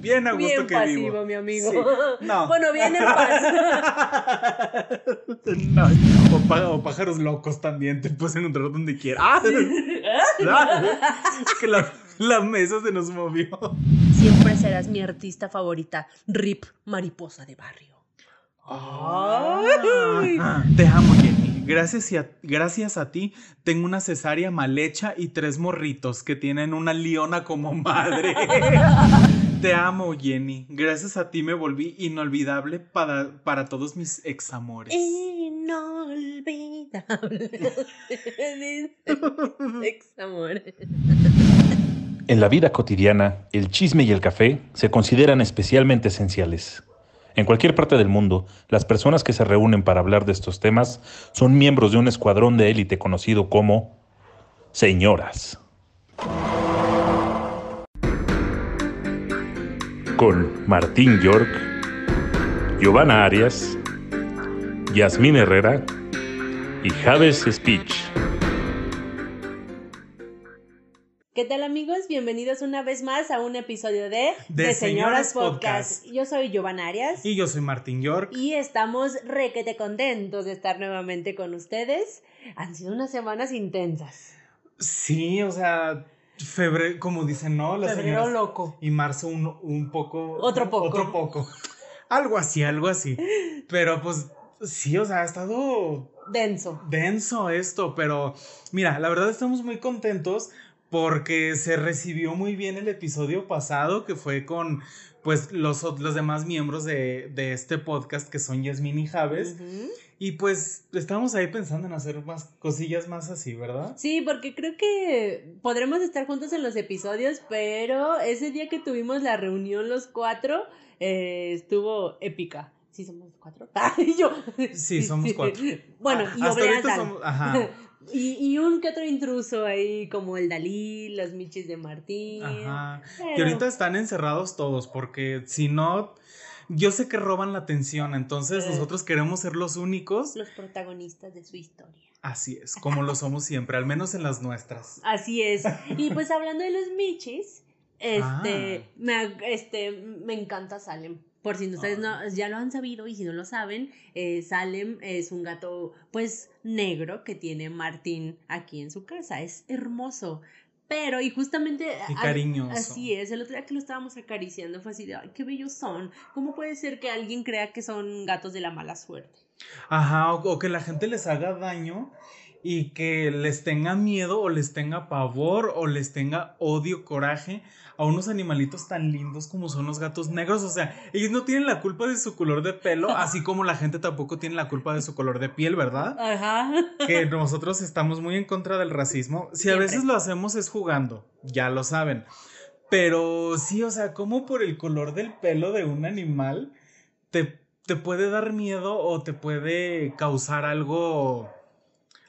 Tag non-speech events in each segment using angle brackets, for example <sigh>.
bien a gusto bien que pasivo, vivo. mi amigo. Sí, no. Bueno, bien en paz. <laughs> No, o, pá- o pájaros locos también, te puedes encontrar donde quieras. ¡Ah! <laughs> ¡Ah! que la, la mesa se nos movió. Siempre serás mi artista favorita. Rip, mariposa de barrio. Ay. Te amo, Jenny. Gracias, y a, gracias a ti tengo una cesárea mal hecha y tres morritos que tienen una leona como madre. <laughs> Te amo, Jenny. Gracias a ti me volví inolvidable para, para todos mis examores. Inolvidable. <laughs> Ex amor. En la vida cotidiana, el chisme y el café se consideran especialmente esenciales. En cualquier parte del mundo, las personas que se reúnen para hablar de estos temas son miembros de un escuadrón de élite conocido como señoras. Con Martín York, Giovanna Arias, Yasmín Herrera y Javes Speech. ¿Qué tal amigos? Bienvenidos una vez más a un episodio de De Señoras Podcast. Yo soy Giovanna Arias Y yo soy Martín York. y estamos requete contentos de estar nuevamente con ustedes. Han sido unas semanas intensas. Sí, o sea, febrero, como dicen, ¿no? Las Febrero señoras- loco. Y marzo un, un poco. Otro poco. Otro poco. <laughs> Algo así, algo así. Pero pues sí, o sea, ha estado Denso. denso esto, pero mira, la verdad estamos muy contentos porque se recibió muy bien el episodio pasado que fue con pues los, los demás miembros de, de este podcast que son Yasmin y Javes. Y pues estamos ahí pensando en hacer más cosillas más así, ¿verdad? Sí, porque creo que podremos estar juntos en los episodios, pero ese día que tuvimos la reunión los cuatro eh, estuvo épica. ¿Sí somos cuatro? <laughs> Ay, yo. Sí, somos cuatro. Bueno, Ah, y hasta ahorita somos, ajá. <laughs> Y, y un que otro intruso ahí, como el Dalí, los michis de Martín. Ajá. Pero- Que ahorita están encerrados todos, porque si no, yo sé que roban la atención, entonces Eh. nosotros queremos ser los únicos. Los protagonistas de su historia. Así es, como lo somos siempre, al menos en las nuestras. Así es. Y pues hablando de los michis, este, Ah. me, este, me encanta Salem. Por si ustedes no, ya lo han sabido y si no lo saben, eh, Salem es un gato pues negro que tiene Martín aquí en su casa. Es hermoso. Pero, y justamente... Y cariñoso. Así es, el otro día que lo estábamos acariciando fue así de, ay, qué bellos son. ¿Cómo puede ser que alguien crea que son gatos de la mala suerte? Ajá, o, o que la gente les haga daño y que les tenga miedo o les tenga pavor o les tenga odio, coraje a unos animalitos tan lindos como son los gatos negros. O sea, ellos no tienen la culpa de su color de pelo, <laughs> así como la gente tampoco tiene la culpa de su color de piel, ¿verdad? Ajá. que nosotros estamos muy en contra del racismo. Si a veces lo hacemos es jugando, ya lo saben. Pero sí, o sea, como por el color del pelo de un animal te, te puede dar miedo o te puede causar algo...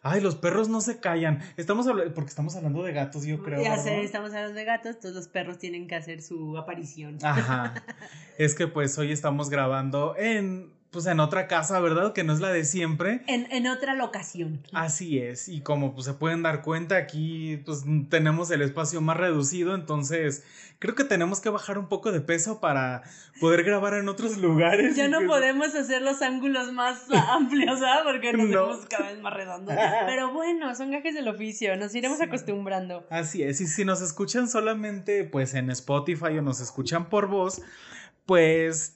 Ay, los perros no se callan. Estamos hablando, porque estamos hablando de gatos, yo creo. ya sé, estamos hablando de gatos, todos los perros tienen que hacer su aparición. Ajá. <laughs> Es que pues hoy estamos grabando en, pues en otra casa, ¿verdad? Que no es la de siempre. En, en otra locación. Así es, y como pues, se pueden dar cuenta, aquí pues tenemos el espacio más reducido, entonces creo que tenemos que bajar un poco de peso para poder grabar en otros lugares. Ya no que- podemos hacer los ángulos más <laughs> amplios, ¿ah? Porque nos No. vemos cada vez más redondos. Pero bueno, son gajes del oficio, nos iremos Sí. acostumbrando. Así es, y si nos escuchan solamente pues en Spotify o nos escuchan por voz, pues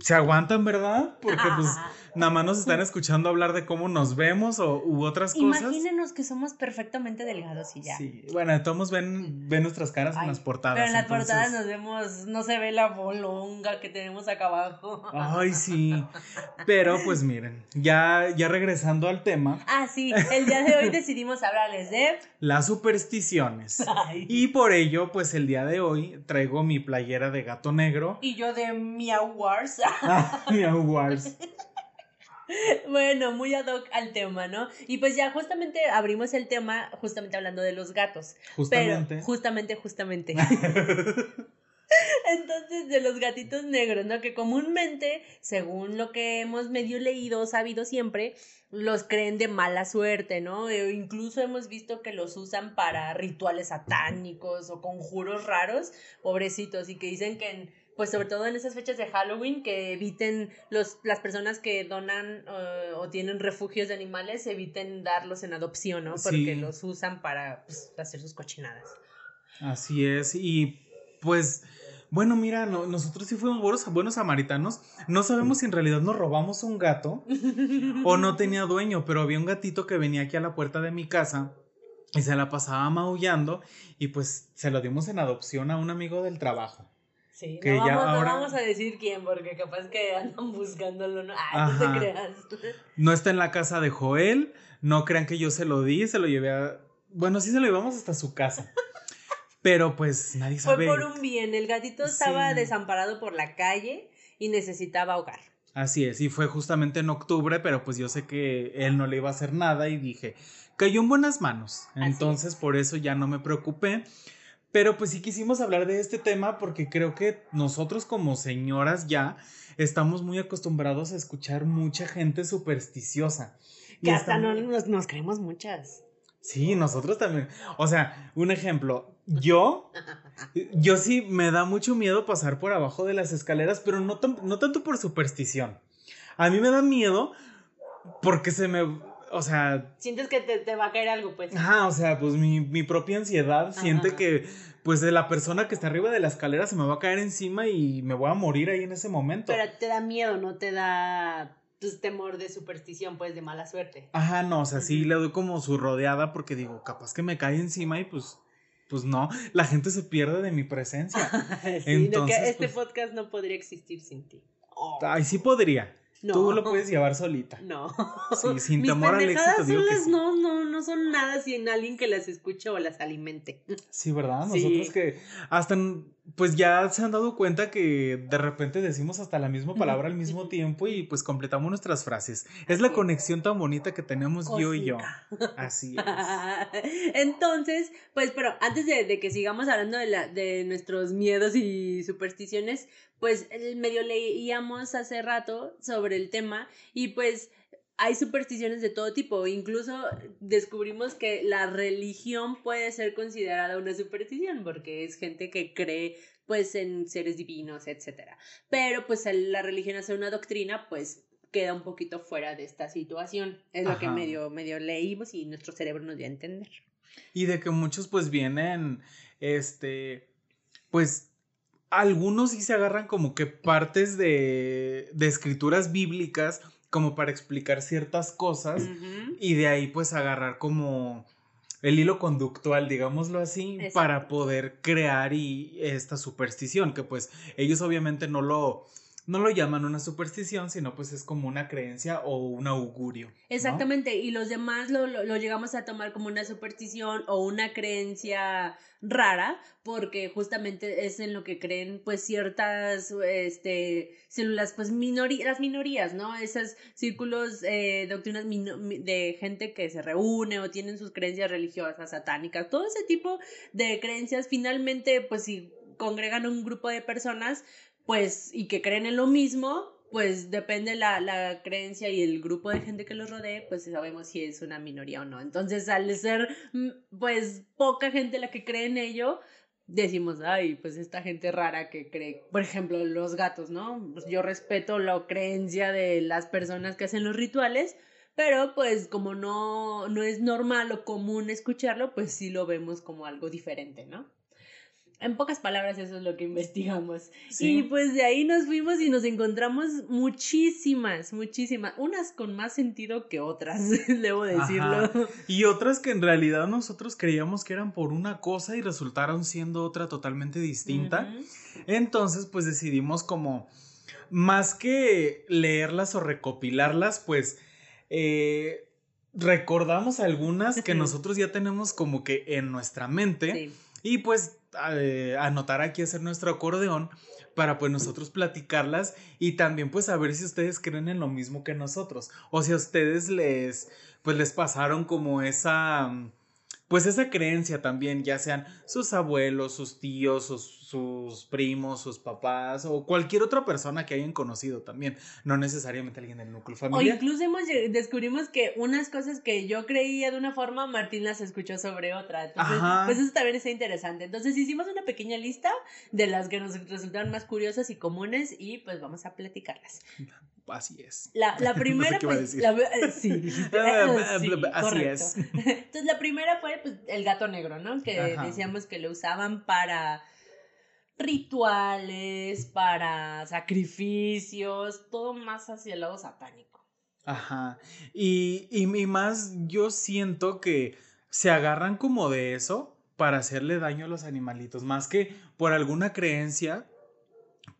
se aguantan, ¿verdad? Porque pues nada más nos están escuchando hablar de cómo nos vemos o u otras cosas. Imagínenos que somos perfectamente delgados y ya. Sí, bueno, todos ven, ven nuestras caras Ay, en las portadas. Pero en las entonces- portadas nos vemos, no se ve la bolonga que tenemos acá abajo. Ay, <laughs> sí. Pero pues miren, ya, ya regresando al tema, Ah, sí, el día de hoy decidimos hablarles de... las supersticiones. Ay. Y por ello, pues el día de hoy traigo mi playera de gato negro. Y yo de Meow Wars. <laughs> Ah, Meow Wars. <laughs> <laughs> Bueno, muy ad hoc al tema, ¿no? Y pues ya justamente abrimos el tema justamente hablando de los gatos. Justamente. Pero, justamente, justamente. <laughs> Entonces, de los gatitos negros, ¿no? Que comúnmente, según lo que hemos medio leído, sabido siempre, los creen de mala suerte, ¿no? E incluso hemos visto que los usan para rituales satánicos o conjuros raros, pobrecitos, y que dicen que en pues sobre todo en esas fechas de Halloween, que eviten los, las personas que donan eh, o tienen refugios de animales, eviten darlos en adopción, ¿no? Porque Sí. los usan para pues, hacer sus cochinadas. Así es, y pues, bueno, mira, no- nosotros sí fuimos buenos, buenos samaritanos. No sabemos si en realidad nos robamos un gato <laughs> o no tenía dueño, pero había un gatito que venía aquí a la puerta de mi casa y se la pasaba maullando y pues se lo dimos en adopción a un amigo del trabajo. Sí, Que no, ya vamos, no vamos a decir quién, porque capaz que andan buscándolo, ¿no? Ay, no te creas. No está en la casa de Joel, no crean que yo se lo di, se lo llevé a... Bueno, sí se lo llevamos hasta su casa. Pero pues nadie Fue sabe. por un bien, el gatito estaba Sí. desamparado por la calle y necesitaba hogar. Así es, y fue justamente en octubre, pero pues yo sé que él no le iba a hacer nada y dije, cayó en buenas manos. Entonces por eso ya no me preocupé. Pero pues sí quisimos hablar de este tema porque creo que nosotros como señoras ya estamos muy acostumbrados a escuchar mucha gente supersticiosa. Y Que hasta no nos, nos creemos muchas. Sí, nosotros también. O sea, un ejemplo, yo, yo sí me da mucho miedo pasar por abajo de las escaleras, pero no, tan- no tanto por superstición. A mí me da miedo porque se me, o sea, Sientes que te, te va a caer algo, pues. ajá, o sea, pues mi, mi propia ansiedad siente que, pues de la persona que está arriba de la escalera se me va a caer encima y me voy a morir ahí en ese momento. Pero te da miedo, no te da pues, temor de superstición, pues, de mala suerte. Ajá, no, o sea, sí le doy como su rodeada porque digo, capaz que me cae encima y pues, pues no, la gente se pierde de mi presencia. <laughs> Sí, Entonces, no, que este pues- podcast no podría existir sin ti. Oh, Ay, sí podría. No. Tú lo puedes llevar solita. No. <laughs> Sí, sin temor al éxito, digo son que sí. no, no, no son nada sin alguien que las escuche o las alimente. Sí, ¿verdad? Sí. Nosotros que hasta, pues ya se han dado cuenta que de repente decimos hasta la misma palabra al mismo tiempo y pues completamos nuestras frases. Es la conexión tan bonita que tenemos yo y yo. Así <laughs> es. Entonces, pues, pero antes de, de que sigamos hablando de, la, de nuestros miedos y supersticiones, pues medio leíamos hace rato sobre el tema y pues hay supersticiones de todo tipo. Incluso descubrimos que la religión puede ser considerada una superstición porque es gente que cree pues en seres divinos, etcétera. Pero pues la religión hace una doctrina, pues queda un poquito fuera de esta situación. Es lo que medio, medio leímos y nuestro cerebro nos dio a entender. Y de que muchos pues vienen, este, pues algunos sí se agarran como que partes de, de escrituras bíblicas como para explicar ciertas cosas y de ahí pues agarrar como el hilo conductual, digámoslo así, Exacto. para poder crear y esta superstición, que pues ellos obviamente no lo, no lo llaman una superstición, sino pues es como una creencia o un augurio. Exactamente, y los demás lo, lo, lo llegamos a tomar como una superstición o una creencia rara, porque justamente es en lo que creen pues ciertas este, células, pues minorías, las minorías, ¿no? Esos círculos, eh, doctrinas de gente que se reúne o tienen sus creencias religiosas, satánicas, todo ese tipo de creencias, finalmente pues si congregan un grupo de personas, pues, y que creen en lo mismo, pues depende la, la creencia y el grupo de gente que los rodee, pues sabemos si es una minoría o no. Entonces, al ser, mm, pues, poca gente la que cree en ello, decimos, ay, pues esta gente rara que cree, por ejemplo, los gatos, ¿no? Pues yo respeto la creencia de las personas que hacen los rituales, pero pues como no, no es normal o común escucharlo, pues sí lo vemos como algo diferente, ¿no? En pocas palabras, eso es lo que investigamos. Sí. Y pues de ahí nos fuimos y nos encontramos muchísimas, muchísimas. Unas con más sentido que otras, <laughs> debo decirlo. Ajá. Y otras que en realidad nosotros creíamos que eran por una cosa y resultaron siendo otra totalmente distinta. Entonces, pues decidimos como, más que leerlas o recopilarlas, pues eh, recordamos algunas que nosotros ya tenemos como que en nuestra mente Sí. y pues eh, anotar aquí, hacer nuestro acordeón para pues nosotros platicarlas y también pues saber si ustedes creen en lo mismo que nosotros o si a ustedes les pues les pasaron como esa pues esa creencia también ya sean sus abuelos sus tíos sus, sus primos, sus papás o cualquier otra persona que hayan conocido también, no necesariamente alguien del núcleo familiar. O incluso hemos, descubrimos que unas cosas que yo creía de una forma, Martín las escuchó sobre otra. Entonces, pues eso también está interesante. Entonces hicimos una pequeña lista de las que nos resultaron más curiosas y comunes y pues vamos a platicarlas. Así es. La, la <laughs> primera, pues, la, <laughs> <laughs> sí, así es. Entonces la primera fue pues, el gato negro, ¿no? Que decíamos que lo usaban para rituales, para sacrificios, todo más hacia el lado satánico. Ajá. Y, y, más yo siento que se agarran como de eso para hacerle daño a los animalitos, más que por alguna creencia,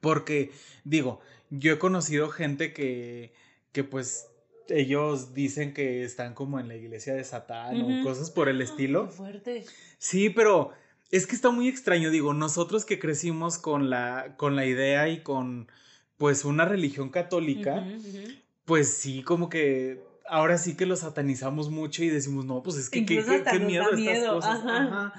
porque digo, yo he conocido gente que, que pues ellos dicen que están como en la iglesia de Satán o cosas por el estilo. fuerte. Sí, pero es que está muy extraño, digo, nosotros que crecimos con la, con la idea y con pues una religión católica, pues sí, como que ahora sí que lo satanizamos mucho y decimos, no, pues es que qué, miedo estas cosas.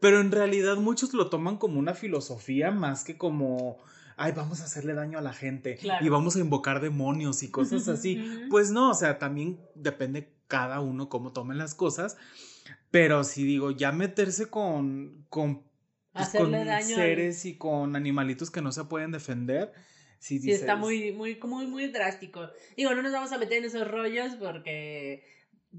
Pero en realidad muchos lo toman como una filosofía más que como, ay, vamos a hacerle daño a la gente y vamos a invocar demonios y <laughs> cosas así. Pues no, o sea, también depende cada uno cómo tome las cosas. Pero si digo, ya meterse con, con, pues, con seres y con animalitos que no se pueden defender. Sí, sí está muy, muy, muy, muy drástico. Digo, no nos vamos a meter en esos rollos porque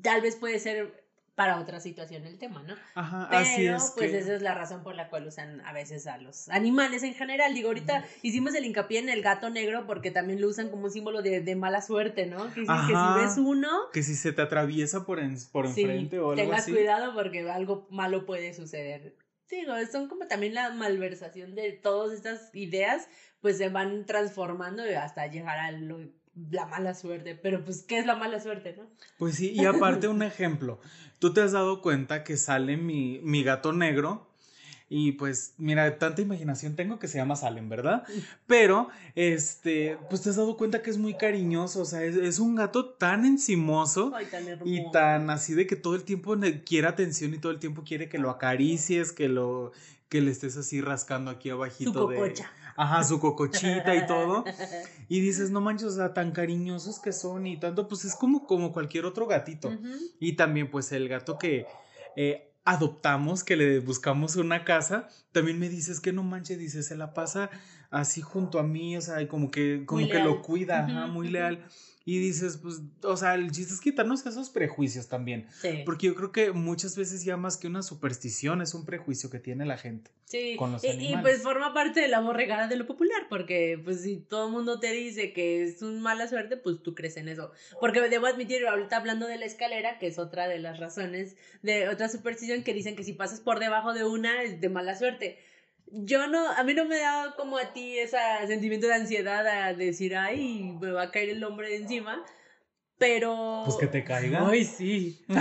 tal vez puede ser para otra situación el tema, ¿no? Ajá, así es. Pues esa es la razón por la cual usan a veces a los animales en general. Digo, ahorita hicimos el hincapié en el gato negro porque también lo usan como un símbolo de, mala suerte, ¿no? Que, que, si ves uno. Que si se te atraviesa por, en, por enfrente o algo tengas cuidado porque algo malo puede suceder. Digo, son como también la malversación de todas estas ideas, pues se van transformando hasta llegar a lo la mala suerte, pero pues, ¿qué es la mala suerte, no? Pues sí, y aparte un ejemplo, tú te has dado cuenta que sale mi, mi gato negro y pues, mira, tanta imaginación tengo que se llama Salem, ¿verdad? Pero, este, pues te has dado cuenta que es muy cariñoso, o sea, es, un gato tan encimoso y tan así de que todo el tiempo quiere atención y todo el tiempo quiere que lo acaricies, que lo, que le estés así rascando aquí abajito Su cococha. Ajá, su cocochita y todo. <laughs> Y dices, no manches, o sea, tan cariñosos que son y tanto, pues es como, como cualquier otro gatito. Y también, pues, el gato que eh, adoptamos, que le buscamos una casa, también me dices que no manches, dice, se la pasa así junto a mí, o sea, como que, como que lo cuida, ajá, muy leal. Y dices, pues, o sea, el chiste es quitarnos esos prejuicios también. Sí. Porque yo creo que muchas veces ya más que una superstición es un prejuicio que tiene la gente. Sí. Con los y, y, pues forma parte de la borregada de lo popular, porque pues si todo el mundo te dice que es un mala suerte, pues tú crees en eso. Porque debo admitir, ahorita hablando de la escalera, que es otra de las razones de otra superstición que dicen que si pasas por debajo de una es de mala suerte yo no, a mí no me da como a ti ese sentimiento de ansiedad a decir, ay, me va a caer el hombre de encima, pero... Pues que te caiga. Ay, sí. <laughs>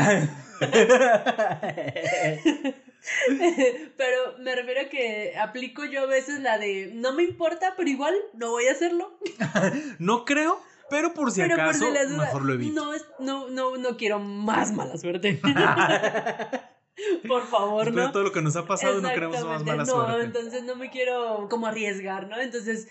pero me refiero a que aplico yo a veces la de, no me importa, pero igual no voy a hacerlo. <laughs> no creo, pero por si acaso, mejor lo evito. No, no, no, no quiero más mala suerte. <laughs> <laughs> Por favor, ¿no? todo lo que nos ha pasado no queremos más mala suerte. No, entonces no me quiero como arriesgar, ¿no? Entonces,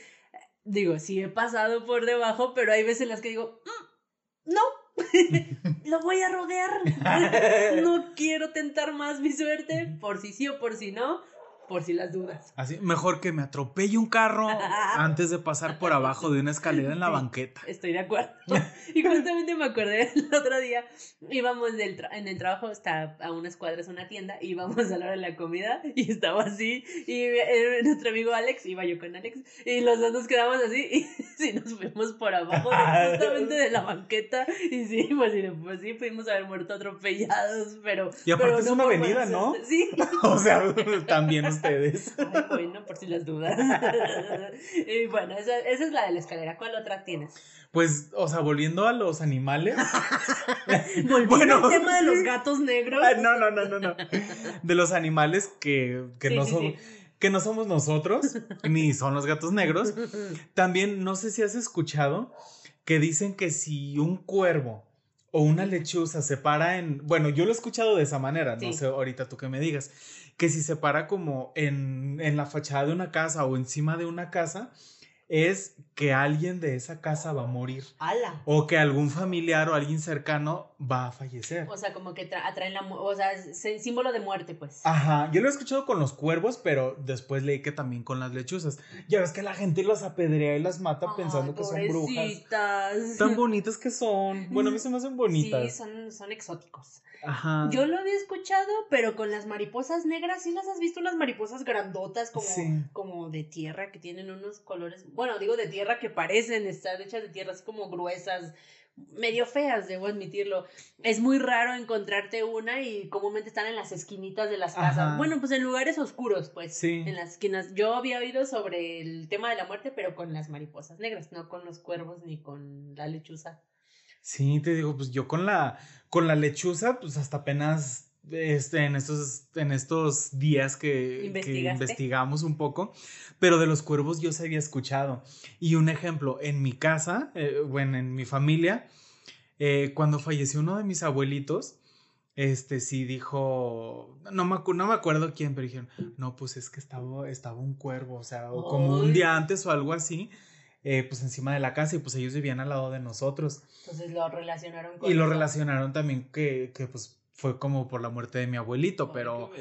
digo, sí he pasado por debajo, pero hay veces en las que digo, mm, no, <laughs> lo voy a rodear. <laughs> no quiero tentar más mi suerte, por si sí o por si no por si las dudas. Así, mejor que me atropelle un carro <laughs> antes de pasar por abajo de una escalera en la banqueta. Estoy de acuerdo. <laughs> Y justamente me acordé el otro día, íbamos del en el trabajo hasta a unas cuadras una tienda, íbamos a la hora de la comida y estaba así, y eh, nuestro amigo Alex, iba yo con Alex, y los dos nos quedamos así, y <laughs> sí, nos fuimos por abajo justamente de la banqueta, y sí, pues, pues sí, pudimos haber muerto atropellados, pero... Y aparte es una avenida, ¿no? Sí. o sea, también ustedes. <laughs> Ay, bueno, por si las dudas. <laughs> y bueno, esa, esa, es la de la escalera. ¿Cuál otra tienes? Pues, o sea, volviendo a los animales. <laughs> volviendo bueno, al tema de los gatos negros. no, no, no, no, no. De los animales que, que no son. Que no somos nosotros, ni son los gatos negros. También, no sé si has escuchado que dicen que si un cuervo o una lechuza se para en, bueno, yo lo he escuchado de esa manera, no sé ahorita tú que me digas, que si se para como en, en la fachada de una casa o encima de una casa, es que alguien de esa casa va a morir ¡Hala! o que algún familiar o alguien cercano va a fallecer. O sea, como que tra- atraen la... mu- O sea, es símbolo de muerte, pues. Ajá, yo lo he escuchado con los cuervos, pero después leí que también con las lechuzas. Ya ves que la gente las apedrea y las mata pensando que son brujas. Tan bonitas que son. Bueno, a mí se me hacen bonitas. Sí, son, son exóticos. Ajá. Yo lo había escuchado, pero con las mariposas negras, ¿sí las has visto? Unas mariposas grandotas como, Sí. como de tierra que tienen unos colores, bueno, digo de tierra que parecen estar hechas de tierra, así como gruesas, medio feas, debo admitirlo. Es muy raro encontrarte una y comúnmente están en las esquinitas de las casas. Ajá. Bueno, pues en lugares oscuros, pues. Sí. En las esquinas. Yo había oído sobre el tema de la muerte, pero con las mariposas negras, no con los cuervos ni con la lechuza. Sí, te digo, pues yo con la, con la lechuza, pues hasta apenas este, en, estos, en estos días que, investigamos un poco, pero de los cuervos yo se había escuchado. Y un ejemplo, en mi casa, eh, bueno, en mi familia, eh, cuando falleció uno de mis abuelitos, este sí dijo, no me, no me acuerdo quién, pero dijeron, no, pues es que estaba, estaba un cuervo, o sea, o como un día antes o algo así, eh, pues encima de la casa y pues ellos vivían al lado de nosotros. Entonces lo relacionaron con. Y lo relacionaron también que, que pues fue como por la muerte de mi abuelito, pero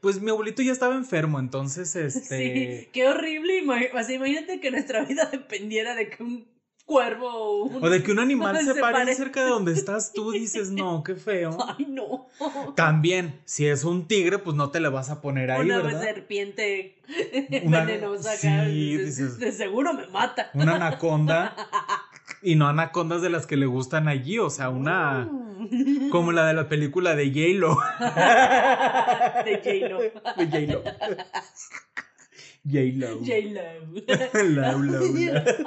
pues mi abuelito ya estaba enfermo, entonces <laughs> Sí, este... qué horrible. sea, imagínate que nuestra vida dependiera de que un cuervo o un... O de que un animal <laughs> se, Se pare pare. cerca de donde <laughs> estás tú, dices, no, qué feo. Ay, no. También, si es un tigre, pues no te le vas a poner ahí, Una ¿verdad? serpiente Una- venenosa acá. sí, dices, dices- de seguro me mata. Una anaconda. Y no anacondas de las que le gustan allí, o sea, una... Mm. Como la de la película de J-Lo. <laughs> de J-Lo. De J-Lo. J-Lo. J-Lo.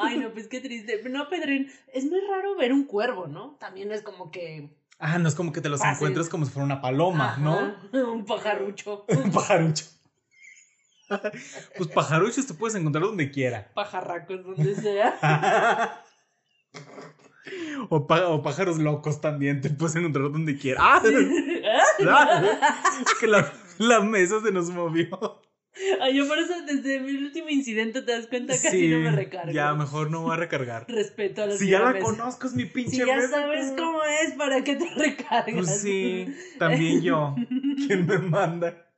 Ay, no, pues qué triste. No, Pedrín, es muy raro ver un cuervo, ¿no? También es como que. Ah, no es como que te los encuentres como si fuera una paloma, ¿no? Un pajarrucho. Un pajarucho. Pues pajaruchos te puedes encontrar donde quiera. Pajarracos, donde sea. <laughs> O, o pájaros locos también te puedes encontrar donde quiera. ¡Ah! <laughs> Que la, la mesa se nos movió. Ay, yo por eso desde mi último incidente te das cuenta que así no me recargo. ya mejor no voy a recargar. Respeto a la Si ya la mesa. conozco, es mi pinche Si ya mesa, sabes cómo es, ¿para qué te recargas? Pues sí, también yo. <laughs> ¿Quién me manda?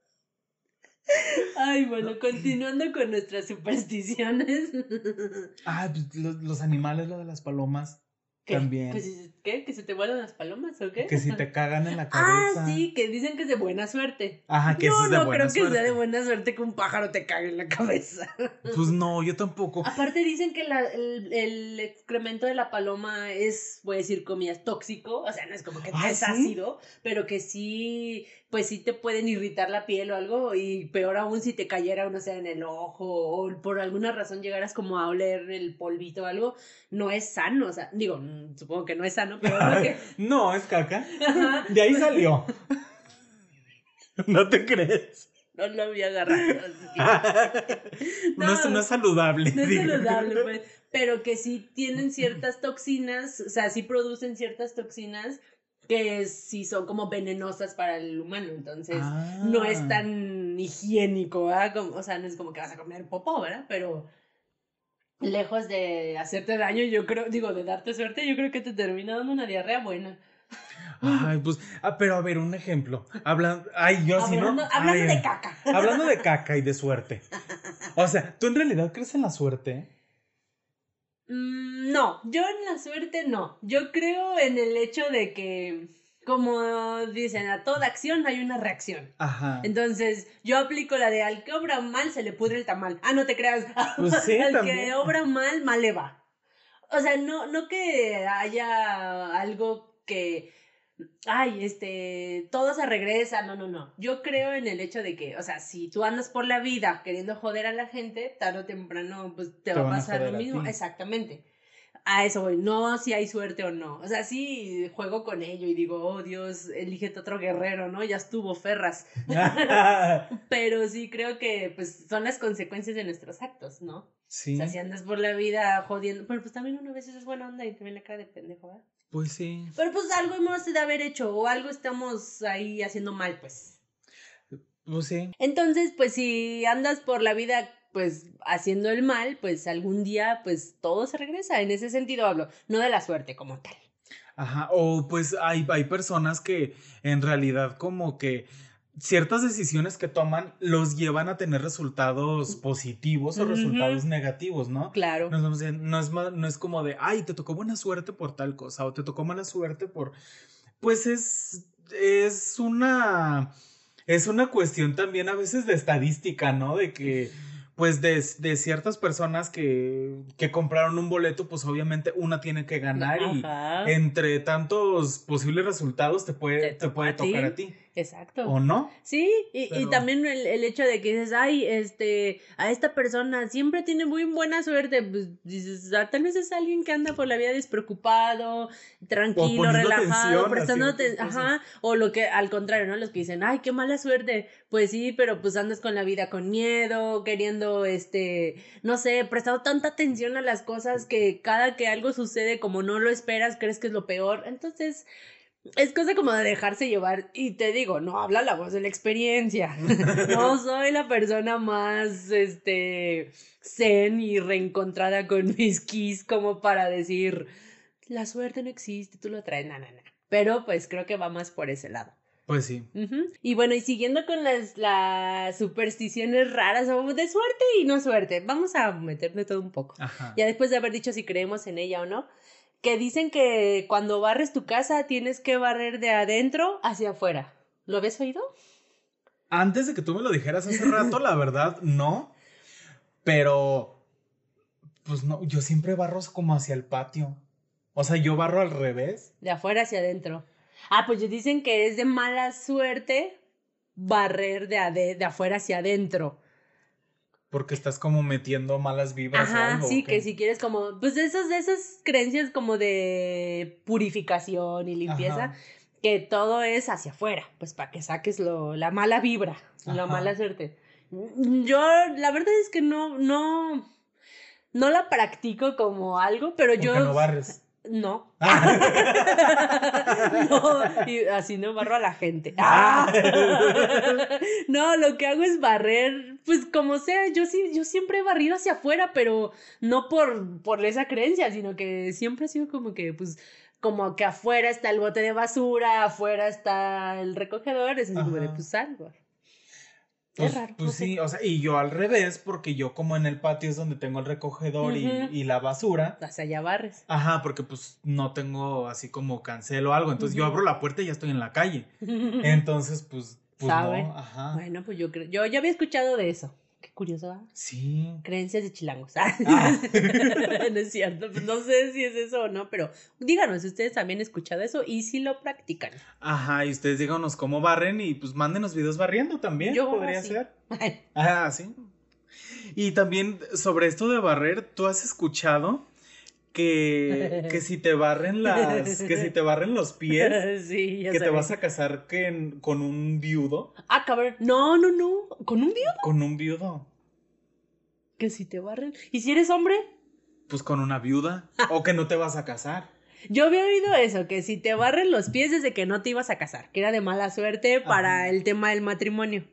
Ay, bueno, continuando con nuestras supersticiones. Ah, pues los, los animales, lo de las palomas. ¿Qué? También. ¿Que, si- ¿Qué? ¿Que se te vuelan las palomas o qué? Que si te cagan en la Ah, cabeza. sí, que dicen que es de buena suerte. Ajá, que no, eso es de no buena creo que suerte. sea de buena suerte que un pájaro te cague en la cabeza. <laughs> Pues no, yo tampoco. Aparte dicen que la- el, el excremento de la paloma es, voy a decir comillas, tóxico. O sea, no es como que ¿Ah, es sí? ácido, pero que sí, pues sí te pueden irritar la piel o algo. Y peor aún si te cayera, no sé, en el ojo o por alguna razón llegaras como a oler el polvito o algo. No es sano, o sea, digo, mm, supongo que no es sano, pero. <laughs> No, es caca. Ajá, De ahí salió. <laughs> No te crees. no lo había agarrado. así. <laughs> No, es, no es saludable. No es digo. saludable, pues. Pero que sí tienen ciertas toxinas, o sea, sí producen ciertas toxinas que sí son como venenosas para el humano. Entonces, Ah. no es tan higiénico, ¿verdad? Como- o sea, no es como que vas a comer popó, ¿verdad? Pero lejos de hacerte daño, yo creo, digo, de darte suerte, yo creo que te termina dando una diarrea buena. Ay, pues, ah, pero a ver, un ejemplo. Hablan, ay, yo así, ¿no? hablando hablando Ay, de caca. Hablando de caca y de suerte. O sea, ¿tú en realidad crees en la suerte? Mm, No, yo en la suerte no. Yo creo en el hecho de que, como dicen, a toda acción hay una reacción. Ajá. Entonces, yo aplico la de al que obra mal se le pudre el tamal. Ah, no te creas. <laughs> Pues sí, al también. que obra mal, mal le va. O sea, no, no que haya algo que. Ay, este, todo se regresa, no, no, no. Yo creo en el hecho de que, o sea, si tú andas por la vida queriendo joder a la gente, tarde o temprano, pues te, Te va a pasar lo mismo. Exactamente. A eso voy, no si hay suerte o no. O sea, sí juego con ello y digo, oh Dios, elígete otro guerrero, ¿no? Ya estuvo Ferras. <laughs> <laughs> Pero sí creo que pues son las consecuencias de nuestros actos, ¿no? sí. O sea, si andas por la vida jodiendo, pero pues también uno a veces es buena onda y te ven la cara de pendejo, ¿verdad? Pues sí. Pero pues algo hemos de haber hecho o algo estamos ahí haciendo mal, pues. Pues sí. Entonces, pues si andas por la vida pues haciendo el mal, pues algún día pues todo se regresa. En ese sentido hablo, no de la suerte como tal. Ajá, o pues hay, hay personas que en realidad como que ciertas decisiones que toman los llevan a tener resultados positivos o resultados negativos, ¿no? Claro. No, es- no es, no es como de, ay, te tocó buena suerte por tal cosa, o te tocó mala suerte por... Pues es, es una... Es una cuestión también a veces de estadística, ¿no? De que, pues, de, de ciertas personas que, que compraron un boleto, pues obviamente una tiene que ganar y entre tantos posibles resultados te puede, Te puede tocar a ti. Exacto. ¿O no? Sí, y, y también el, el hecho de que dices, ay, este, a esta persona siempre tiene muy buena suerte, pues dices, "Ah, tal vez es alguien que anda por la vida despreocupado, tranquilo, relajado, prestando ajá, o lo que, al contrario, ¿no? Los que dicen, ay, qué mala suerte, pues sí, pero pues andas con la vida con miedo, queriendo, este, no sé, prestando tanta atención a las cosas que cada que algo sucede como no lo esperas, crees que es lo peor, entonces... Es cosa como de dejarse llevar. Y te digo, no habla la voz de la experiencia. <laughs> No soy la persona más, este, zen y reencontrada con mis keys como para decir, la suerte no existe, tú lo traes, na, na, na. Pero pues creo que va más por ese lado. Pues sí. Y bueno, y siguiendo con las, las supersticiones raras, o de suerte y no suerte, vamos a meterle todo un poco Ajá. ya después de haber dicho si creemos en ella o no, que dicen que cuando barres tu casa tienes que barrer de adentro hacia afuera. ¿Lo habías oído? Antes de que tú me lo dijeras hace rato, la verdad, no. Pero, pues no, yo siempre barro como hacia el patio. O sea, yo barro al revés. De afuera hacia adentro. Ah, pues dicen que es de mala suerte barrer de, de afuera hacia adentro. Porque estás como metiendo malas vibras. o algo, sí, ¿o que si quieres como, pues esas, esas creencias como de purificación y limpieza, Ajá. que todo es hacia afuera, pues para que saques lo, la mala vibra, la mala suerte. Yo, la verdad es que no, no, no la practico como algo, pero Porque yo... no barres. No. Ah. <laughs> no, y así no barro a la gente. <laughs> ¡Ah! <laughs> No, lo que hago es barrer, pues como sea, yo sí, yo siempre he barrido hacia afuera, pero no por, por esa creencia, sino que siempre ha sido como que, pues, como que afuera está el bote de basura, afuera está el recogedor, es como de, pues salgo. Pues, es raro. pues no sé. sí, o sea, y yo al revés, porque yo como en el patio es donde tengo el recogedor y- la basura. Hacia allá barres. Ajá, porque pues no tengo así como cancel o algo. Entonces yo abro la puerta y ya estoy en la calle. <laughs> Entonces, pues, pues Sabe. no, ajá. Bueno, pues yo creo, yo ya había escuchado de eso. Qué curioso, ¿ah? Sí. Creencias de chilangos. Ah. <laughs> no es cierto, pues no sé si es eso o no, pero díganos si ustedes también han escuchado eso y si lo practican. Ajá, y ustedes díganos cómo barren y pues mándenos videos barriendo también. Yo podría sí. ser. <laughs> Ah, sí. Y también sobre esto de barrer, ¿tú has escuchado que, que si te barren las, que si te barren los pies, <laughs> sí, ya que te vas a casar que- con un viudo? Ah, cabrón. No, no, no. ¿Con un viudo? Con un viudo. Que si te barren. ¿Y si eres hombre? Pues con una viuda. <laughs> O que no te vas a casar. Yo había oído eso, que si te barren los pies desde que no te ibas a casar, que era de mala suerte para Ajá. el tema del matrimonio.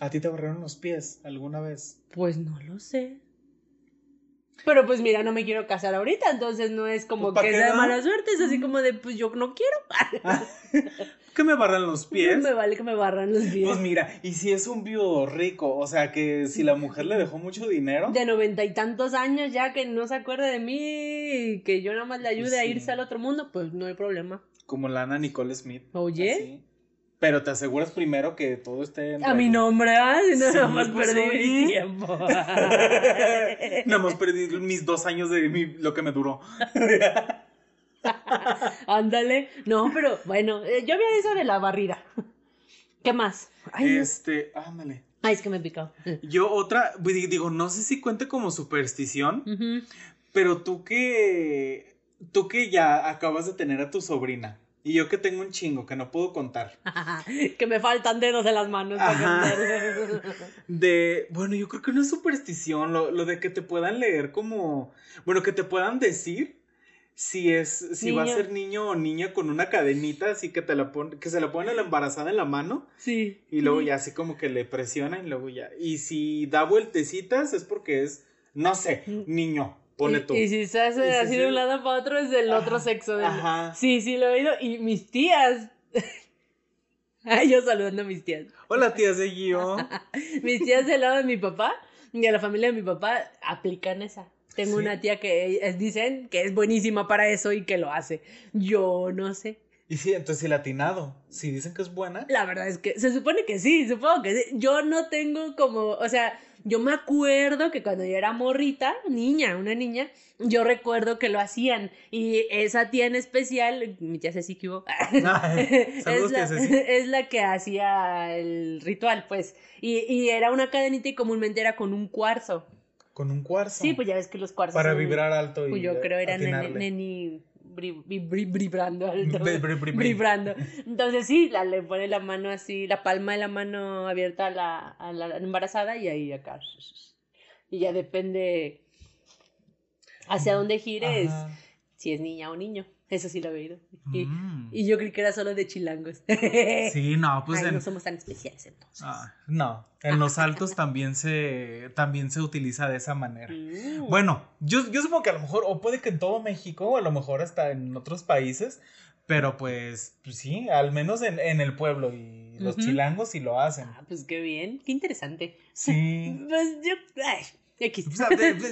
¿A ti te barraron los pies alguna vez? Pues no lo sé. Pero pues mira, no me quiero casar ahorita, entonces no es como Pues, ¿pa' que sea de no? mala suerte, es así como de, pues yo no quiero. <laughs> ¿Que me barran los pies? <laughs> Me vale que me barran los pies. Pues mira, y si es un viudo rico, o sea que si la mujer le dejó mucho dinero, de noventa y tantos años ya que no se acuerda de mí y que yo nada más le ayude a Sí. irse al otro mundo, pues no hay problema. como la Ana Nicole Smith. Oye. así. Pero te aseguras primero que todo esté en A mi nombre, ¿ah? No, Sí, nada más pues, perdí mi tiempo. <laughs> Nada más perdí mis dos años de mi- lo que me duró. Ándale. No, pero bueno, eh, yo había eso de la barrida. ¿Qué más? Ay. Este, ándale. Ay, es que me he picado. Yo otra, di- digo, no sé si cuente como superstición, pero tú que, tú que ya acabas de tener a tu sobrina y yo que tengo un chingo que no puedo contar. <laughs> que me faltan dedos de las manos. Ajá. De, bueno, yo creo que no es superstición, lo, lo de que te puedan leer como, bueno, que te puedan decir si es, si va a ser niño o niña con una cadenita, así que te la pon, que se la pone a la embarazada en la mano Sí. y luego ya así como que le presiona y luego ya. Y si da vueltecitas es porque es, no sé, niño, pone y, tú. y si se hace Y si así se- de un lado para otro es del otro Ajá, sexo. del- Ajá. Sí, sí, lo he oído. Y mis tías. <laughs> Ay, yo saludando a mis tías. Hola tía Seguio. <laughs> Mis tías del lado de mi papá y de la familia de mi papá aplican esa. Tengo Sí. una tía que es- dicen que es buenísima para eso y que lo hace. Yo no sé. Y sí, entonces el latinado. Si dicen que es buena. La verdad es que se supone que sí, supongo que sí. Yo no tengo como, o sea, yo me acuerdo que cuando yo era morrita, niña, una niña, yo recuerdo que lo hacían. Y esa tía en especial, mi tía Ceci que hubo, es, Saludos, la, <laughs> es la que hacía el ritual, pues. Y, y era una cadenita y comúnmente era con un cuarzo. Con un cuarzo. Sí, pues ya ves que los cuarzos. Para son- vibrar alto y. pues yo creo era neni, vibrando alto. Vibrando. Entonces sí, la, le pone la mano así, la palma de la mano abierta a la, a la embarazada y ahí acá. Y ya depende hacia dónde gires, Ajá. si es niña o niño. Eso sí lo he oído. Y, Mm. y yo creí que era solo de chilangos. Sí, no, pues Ay, en, no somos tan especiales entonces. ah, no, en los altos también se también se utiliza de esa manera. Mm. Bueno, yo, yo supongo que a lo mejor, o puede que en todo México, o a lo mejor hasta en otros países, pero pues, pues sí, al menos en, en el pueblo y los chilangos sí lo hacen. Ah, pues qué bien, qué interesante. Sí. <laughs> Pues yo, ay, X.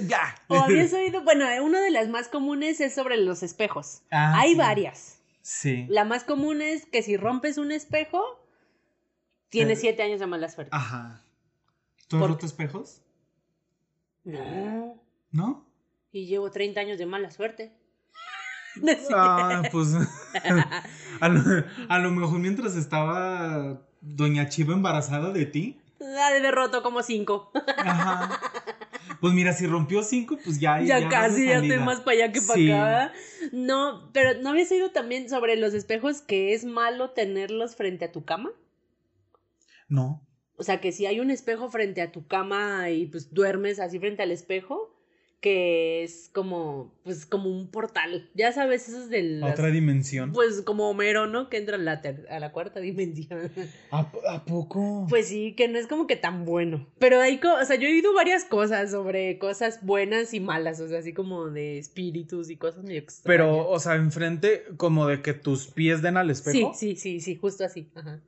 Ya. <laughs> O habías oído, bueno, eh, una de las más comunes es sobre los espejos. Ah, Hay sí. varias. Sí. La más común es que si rompes un espejo, tienes siete años de mala suerte. Ajá. ¿Tú has ¿Por roto espejos? No. ¿No? Y llevo 30 años de mala suerte. <laughs> Ah, pues. <laughs> a, lo, a lo mejor mientras estaba Doña Chiva embarazada de ti. La de haber roto como cinco. Ajá. Pues mira, si rompió cinco, pues ya. ya, de casi, ya estoy más para allá que para Sí. acá. No, pero ¿no habías oído también sobre los espejos que es malo tenerlos frente a tu cama? No. O sea, que si hay un espejo frente a tu cama y pues duermes así frente al espejo, que es como, pues como un portal. Ya sabes, esos de las- Otra dimensión. Pues como Homero, ¿no? Que entra a la, ter- a la cuarta dimensión. <laughs> ¿A, a poco? Pues sí, que no es como que tan bueno. Pero hay, co- o sea, yo he oído varias cosas sobre cosas buenas y malas, o sea, así como de espíritus y cosas medio extrañas. Pero, o sea, enfrente, como de que tus pies den al Sí, espejo. sí, sí, sí, justo así. Ajá.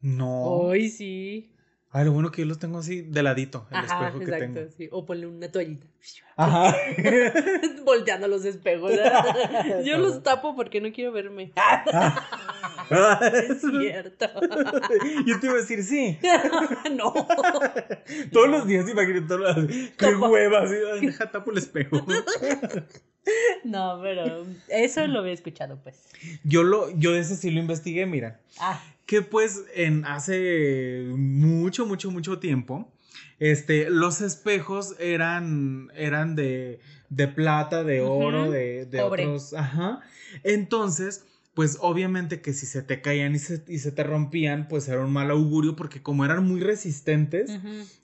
No. Ay, sí. Ay, lo bueno que yo los tengo así de ladito, el Ajá, espejo que exacto, tengo. sí. O ponle una toallita. Ajá. <laughs> Volteando los espejos. <laughs> Yo los tapo porque no quiero verme. <laughs> Es cierto. Yo te iba a decir sí. no. Todos los días imagínate todos los Qué Tapa. hueva, así. ay, Deja tapo el espejo. No, pero eso lo había escuchado, pues. Yo lo, yo ese sí lo investigué, mira. Ah, Que pues en hace mucho, mucho, mucho tiempo, este, los espejos eran, eran de, de plata, de oro, de, de otros, ajá. Entonces, pues obviamente que si se te caían y se, y se te rompían, pues era un mal augurio porque como eran muy resistentes,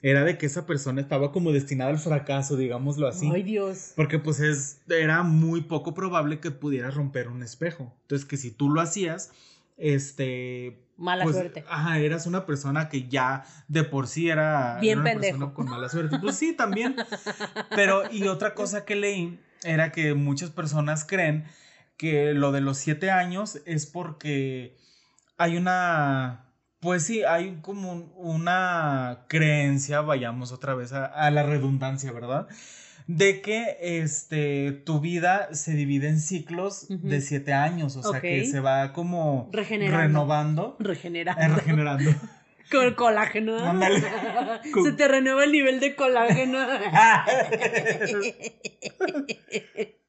era de que esa persona estaba como destinada al fracaso, digámoslo así. Ay, Dios. Porque pues es, era muy poco probable que pudieras romper un espejo. Entonces que si tú lo hacías, este... Mala pues, suerte. Ajá, eras una persona que ya de por sí era, Bien era una pendejo. persona con mala suerte. Pues sí, también. Pero, y otra cosa que leí era que muchas personas creen que lo de los siete años es porque hay una, pues sí, hay como un- una creencia, vayamos otra vez a, a la redundancia, ¿verdad? De que este, tu vida se divide en ciclos de siete años, o sea, que se va como Regenerando. renovando, Regenerando. eh, regenerando. <laughs> Con colágeno. Ándale. <laughs> Se te renueva el nivel de colágeno. <laughs>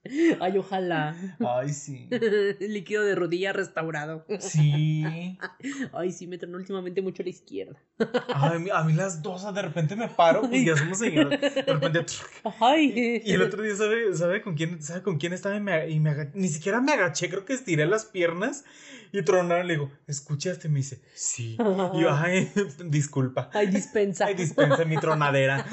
<laughs> Ay, ojalá. Ay, sí. <laughs> Líquido de rodilla restaurado. Sí. <laughs> Ay, sí, me tronó últimamente mucho a la izquierda. Ay, a mí- a mí las dos, de repente me paro, pues ya somos señoras. De repente. Ay. Y el otro día, ¿sabe, sabe con quién, sabe con quién estaba? Y me, y me aga- ni siquiera me agaché, creo que estiré las piernas y tronaron. Le digo, ¿escuchaste? Me dice, sí. Y yo, ay, disculpa. Ay, dispensa. Ay, dispensa mi tronadera.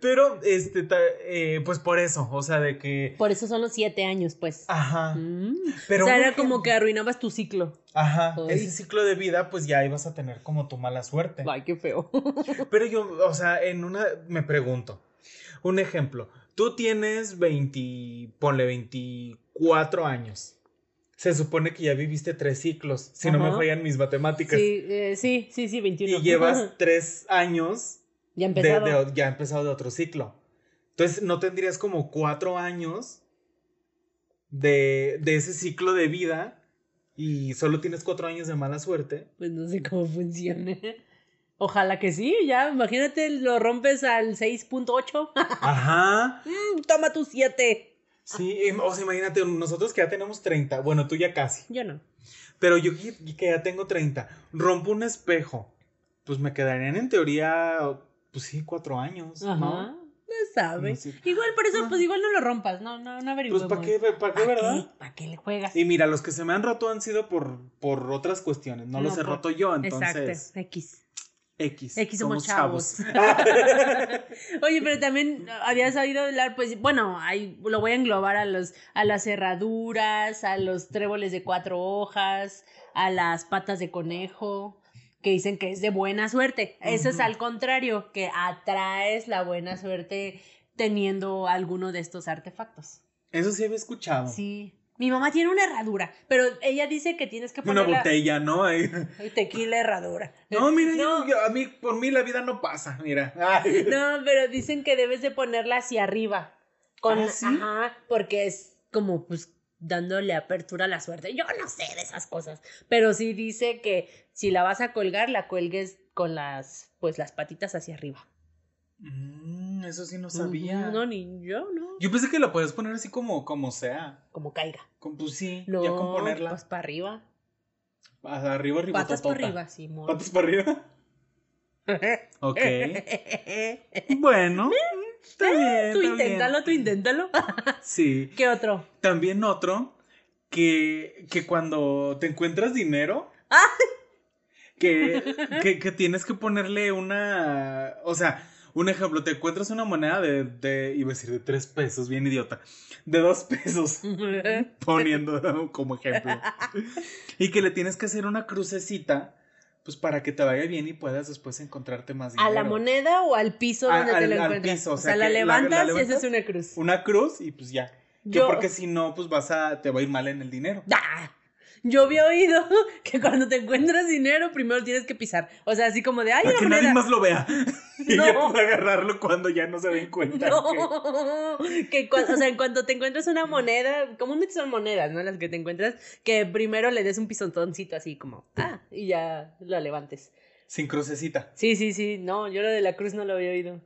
Pero, este, eh, pues por eso, o sea, de que... Por eso son los siete años, pues. Ajá. Mm. Pero o sea, era como que arruinabas tu ciclo. Ajá, Ay. ese ciclo de vida, pues ya ibas a tener como tu mala suerte. Ay, qué feo. <laughs> Pero yo, o sea, en una, me pregunto, un ejemplo, tú tienes 20, ponle 24 años. Se supone que ya viviste tres ciclos, si no me fallan mis matemáticas. Sí, eh, sí, sí, sí, 21. y llevas <laughs> tres años ya de, empezado. de- ya empezado de otro ciclo. Entonces, ¿no tendrías como cuatro años de, de ese ciclo de vida y solo tienes cuatro años de mala suerte? Pues no sé cómo funcione. Ojalá que sí, ya, imagínate, lo rompes al 6.8. Ajá. <laughs> Mm, Toma tu 7. Sí, o sea, imagínate, nosotros que ya tenemos 30, bueno, tú ya casi, Yo no. pero yo que, que ya tengo 30, rompo un espejo, pues me quedarían en teoría, pues sí, cuatro años, Ajá. ¿no? No sabe. No sé. Igual por eso, Ah. pues igual no lo rompas, no, no, no averigüemos. Pues ¿para qué, para qué, verdad? ¿Para qué le juegas? Y mira, los que se me han roto han sido por, por otras cuestiones, no, los he roto yo, entonces, Exacto, X. X, X somos chavos. <laughs> Oye, pero también habías oído hablar, pues, bueno, ahí lo voy a englobar a los, a las cerraduras, a los tréboles de cuatro hojas, a las patas de conejo, que dicen que es de buena suerte. Eso es al contrario, que atraes la buena suerte teniendo alguno de estos artefactos. Eso sí había escuchado. Sí. Mi mamá tiene una herradura, pero ella dice que tienes que Una ponerla... botella, ¿no? Ay, Tequila herradura. No, mira, yo- No. yo- a mí, por mí la vida no pasa, mira. Ay. No, pero dicen que debes de ponerla hacia arriba. Con, ¿Ah, sí? Ajá, porque es como pues dándole apertura a la suerte. Yo no sé de esas cosas, pero sí dice que si la vas a colgar, la cuelgues con las pues las patitas hacia arriba. Mm, eso sí no sabía. No, ni yo, no. Yo pensé que la puedes poner así como, como sea. Como caiga. Con, pues sí, No, ya con ponerla. pues para arriba. arriba, arriba. Patas para arriba, sí, amor. Patas para arriba. <laughs> Ok. Bueno, <laughs> está bien. tú bien. inténtalo, tú inténtalo. <laughs> Sí. ¿Qué otro? También otro que, que cuando te encuentras dinero. <laughs> Que, que, que tienes que ponerle una. O sea, un ejemplo, te encuentras una moneda de, de. Iba a decir de tres pesos, bien idiota. De dos pesos. <laughs> poniendo como ejemplo. Y que le tienes que hacer una crucecita, pues para que te vaya bien y puedas después encontrarte más ¿A dinero. la moneda o al piso A- donde al- te lo al encuentras? piso, o o sea, sea, la que la- la levantas y levantas, haces una cruz. Una cruz y pues ya. Que Yo- porque si no, pues vas a, te va a ir mal en el dinero. ¡Ah! Yo había oído <laughs> que cuando te encuentras dinero, primero tienes que pisar. O sea, así como de, ¡ay, Para una que nadie más lo vea. <laughs> Y No. ya pueda agarrarlo cuando ya no se den cuenta. que- No, <laughs> que cua- o sea, en cuanto te encuentras una moneda, comúnmente son monedas, ¿no? Las que te encuentras, que primero le des un pisotoncito así como, ah, y ya lo levantes. Sin crucecita. Sí, sí, sí, no, yo lo de la cruz no lo había oído.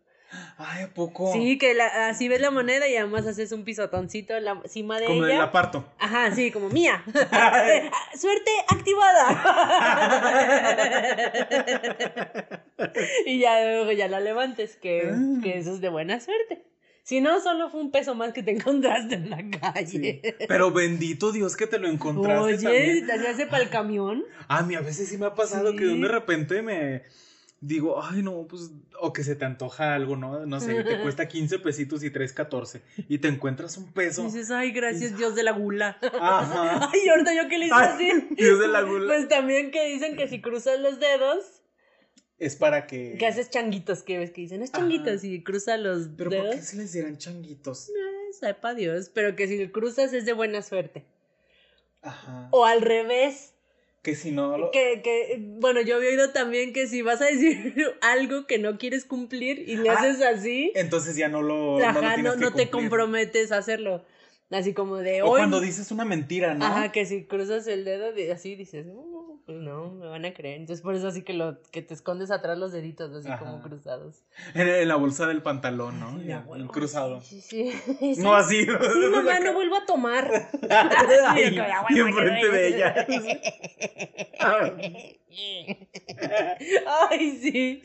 Ay, ¿a poco? Sí, que la- así ves la moneda y además haces un pisotoncito en la- encima de Como ella. del aparto. Ajá, sí, como mía. <laughs> <laughs> Suerte activada. <laughs> y ya luego ya la levantes, que, Ah. que eso es de buena suerte. Si no, solo fue un peso más que te encontraste en la Sí. calle. Pero bendito Dios que te lo encontraste Oye, también. ¿te para el camión? <gasps> A mí a veces sí me ha pasado que de repente me digo, ay no, pues, o que se te antoja algo, ¿no? No sé, y te <laughs> cuesta 15 pesitos y traes 14 y te encuentras un Y peso. dices, ay, gracias Dios de la gula. Ajá. <laughs> Ay, ahorita yo que le hice así. Dios de la gula. Pues también que dicen que si cruzas los dedos, Es para que... que haces changuitos, que ves que dicen, es Ajá. changuitos, y cruzas los Pero ¿por dedos. qué se les dirán changuitos? Eh, Sepa Dios, pero que si cruzas es de buena suerte. Ajá. O al revés, Que si no... lo- que, que, bueno, yo había oído también que si vas a decir <laughs> algo que no quieres cumplir y le Ah, haces así, Entonces ya no lo... no lo ajá, tienes no, que no te comprometes a hacerlo. Así como de O hoy. cuando dices una mentira, ¿no? Ajá, que si cruzas el dedo de- así dices, "No, pues no, me van a creer. Entonces por eso así que lo que te escondes atrás los deditos así como cruzados. En, en la bolsa del pantalón, ¿no? Sí, huevo, cruzado. Sí, sí, sí. No así. Sí, mamá, no vuelvo a tomar. <laughs> Ay, Sí, ya, y enfrente de ella. Ay, sí.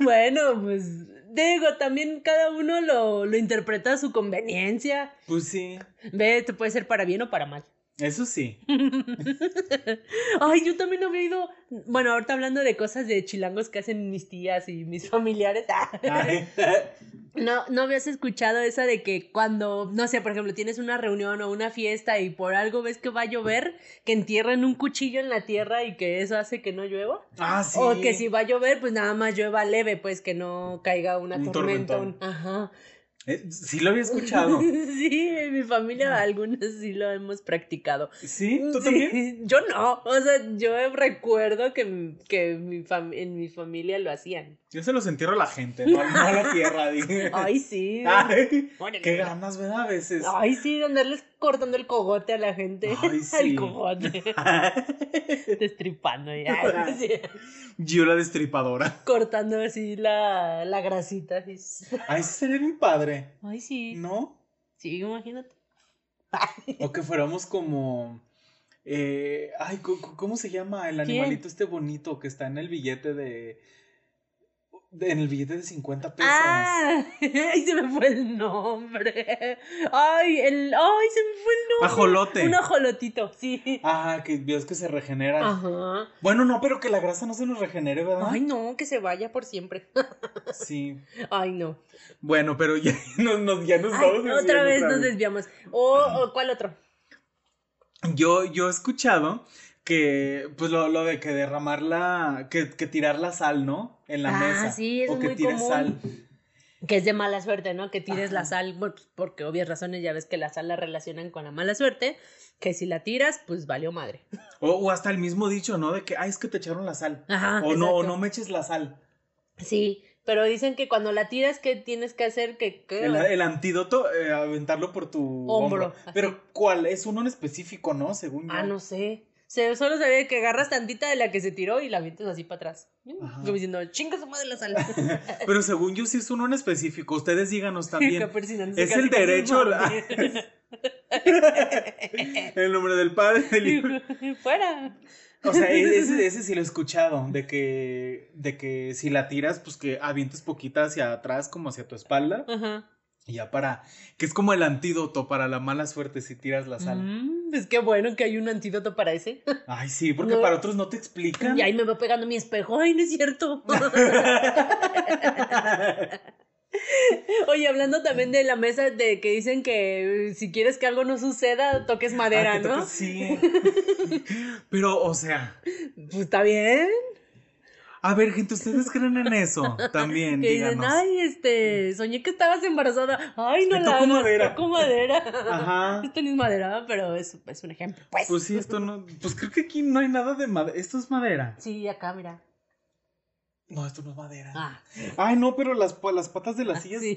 bueno, pues digo, también cada uno lo, lo interpreta a su conveniencia. Pues sí. Ve, te puede ser para bien o para mal. Eso sí. <laughs> Ay, yo también había ido. Bueno, ahorita hablando de cosas de chilangos que hacen mis tías y mis familiares. Ay, <laughs> No, no habías escuchado esa de que cuando, no sé, por ejemplo, tienes una reunión o una fiesta y por algo ves que va a llover, que entierran un cuchillo en la tierra y que eso hace que no llueva. Ah, sí. O que si va a llover, pues nada más llueva leve, pues que no caiga una Un tormenta. Ajá. Eh, sí lo había escuchado. <laughs> Sí, en mi familia algunas sí lo hemos practicado. ¿Sí? ¿Tú Sí, también? <laughs> Yo no, o sea, yo recuerdo que, que mi en mi familia lo hacían. Yo se los entierro a la gente, no, no a la tierra. dije. <laughs> Ay, sí. Ay, qué ganas, ¿verdad? A veces. Ay, sí, de andarles cortando el cogote a la gente. Ay, <laughs> sí. El cogote. <laughs> Destripando ya. Sí. Yo la destripadora. Cortando así la, la grasita. así. Ay, sí sería mi padre. Ay, sí. ¿No? Sí, imagínate. O que fuéramos como. eh, ay, ¿cómo se llama el ¿Quién? animalito este bonito que está en el billete de. En el billete de 50 pesos? Ah, <laughs> ay, se me fue el nombre. Ay, el, ay, se me fue el nombre. Ajolote. Un ajolotito, sí. Ah, que Dios que se regenera. Ajá. Bueno, no, pero que la grasa no se nos regenere, ¿verdad? Ay, no, que se vaya por siempre. <laughs> Sí. Ay, no. Bueno, pero ya <laughs> nos, nos- ya nos Ay, estamos otra desviando vez nos desviamos. O, o, ¿cuál otro? Yo, yo he escuchado que, pues lo, lo de que derramar la, que, que tirar la sal, ¿no? En la Ah, mesa. sí, eso o es que muy tires común. sal. Que es de mala suerte, ¿no? Que tires la sal, bueno, pues, porque obvias razones ya ves que la sal la relacionan con la mala suerte, que si la tiras, pues valió madre. O, o hasta el mismo dicho, ¿no? De que, ay, es que te echaron la sal. Ajá. o no, o no me eches la sal. Sí, pero dicen que cuando la tiras, que tienes que hacer? Que, que- El, el antídoto, eh, aventarlo por tu Hombro, hombro. Pero, ¿cuál? Es uno en específico, ¿no? Según yo. Ah, no sé. Se, solo sabía que agarras tantita de la que se tiró y la avientas así para atrás. Ajá. Como diciendo, chinga su madre la sal. <laughs> Pero según yo sí es uno en específico. Ustedes díganos también. <laughs> Es el derecho. la- <laughs> el nombre del padre, del hijo. Fuera. O sea, e- ese, ese sí lo he escuchado, de que, de que si la tiras, pues que avientes poquita hacia atrás, como hacia tu espalda, Ajá. y ya para, que es como el antídoto para la mala suerte si tiras la sal. Mm, pues qué bueno que hay un antídoto para ese. Ay, sí, porque No. para otros no te explican. Y ahí me va pegando mi espejo. Ay, no es cierto. <laughs> Oye, hablando también de la mesa de que dicen que eh, si quieres que algo no suceda, toques madera, Ah, ¿no? toques- sí. Pero, o sea, Pues está bien. A ver, gente, ¿ustedes creen en eso? También, Que dicen, díganos. ay, este, soñé que estabas embarazada. Ay, no Me la tocó hagas, madera. toco madera. Ajá. <laughs> Esto ni es madera, pero es, es un ejemplo, pues. Pues sí, esto no, pues creo que aquí no hay nada de madera. Esto es madera. Sí, acá, mira. No, esto no es madera. Ah, Ay, no, pero las, las patas de las sillas. sí.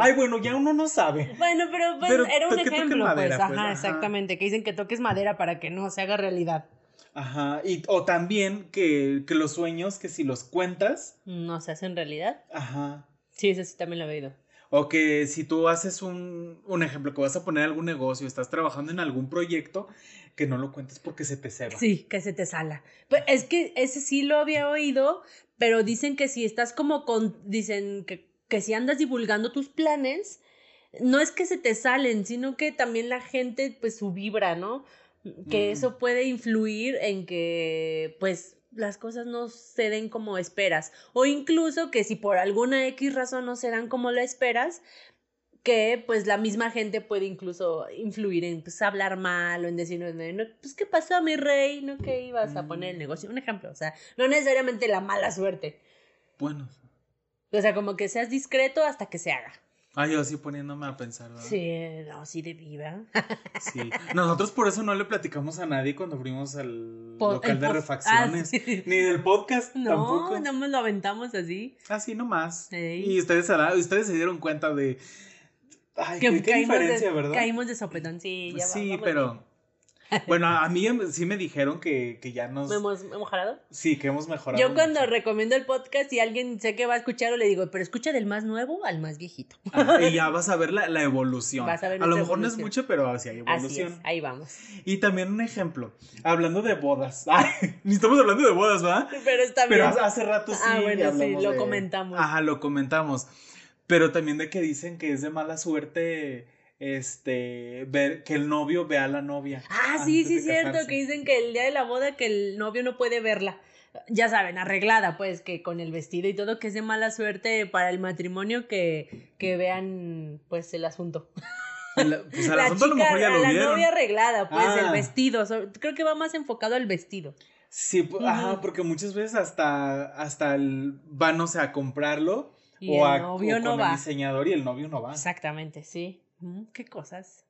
Ay, bueno, ya uno no sabe. Bueno, pero, pues, Pero era un ejemplo, madera, pues. pues, Ajá, ajá. exactamente. Que dicen que toques madera para que no se haga realidad. Ajá, y, o también que, que los sueños, que si los cuentas, No se hacen realidad. ajá, Sí, eso sí también lo he oído. o que si tú haces un, un ejemplo, que vas a poner algún negocio, estás trabajando en algún proyecto, que no lo cuentes porque se te ceba. Sí, que se te sala. Pues es que ese sí lo había oído, pero dicen que si estás como con, dicen que, que si andas divulgando tus planes, no es que se te salen, sino que también la gente, pues su vibra, ¿no? Que Mm. eso puede influir en que, pues, las cosas no se den como esperas. O incluso que si por alguna X razón no se dan como la esperas, que pues la misma gente puede incluso influir en pues hablar mal o en decir, no, pues qué pasó mi rey, no que ibas a poner el Mm. negocio, un ejemplo, o sea, no necesariamente la mala suerte, Bueno, o sea, como que seas discreto hasta que se haga. Ay, yo así poniéndome a pensar, ¿verdad? Sí, no, sí de viva. Sí. Nosotros por eso no le platicamos a nadie cuando fuimos al Po- local de refacciones. Ah, sí. Ni del podcast No, tampoco. nada más lo aventamos así. Así nomás. Ey. Y ustedes, ustedes se dieron cuenta de. Ay, Que qué, qué diferencia, de, ¿verdad? caímos de sopetón, sí, ya sí, vamos pero. <laughs> Bueno, a mí em- sí me dijeron que, que ya nos. ¿Hemos, jalado? Sí, que hemos mejorado. Yo cuando mucho. recomiendo el podcast y alguien sé que va a escucharlo, le digo, pero escucha del más nuevo al más viejito. Y ya <laughs> vas a ver la, la evolución. Vas a ver lo nuestra mejor no es mucho, pero así hay Así evolución. es, ahí vamos. Y también un ejemplo. Hablando de bodas. <laughs> Ay, ni estamos hablando de bodas, ¿verdad? Pero está Pero bien. hace- hace rato sí. Ah, bueno, sí, lo de- comentamos. Ajá, lo comentamos. Pero también de que dicen que es de mala suerte este, ver, que el novio vea a la novia. Ah, sí, sí, cierto, que dicen que el día de la boda que el novio no puede verla. Ya saben, arreglada, pues, que con el vestido y todo, que es de mala suerte para el matrimonio que, que vean, pues, el asunto. <laughs> El- pues al la asunto a lo mejor ya lo la vieron. novia arreglada, pues, el Ah. vestido. creo que va más enfocado al vestido. Sí, pu- ajá, porque muchas veces hasta, hasta el, van, o sea, a comprarlo Y o, el a, novio o no con va. el diseñador y el novio no va. Exactamente, sí. Mm, ¿Qué cosas?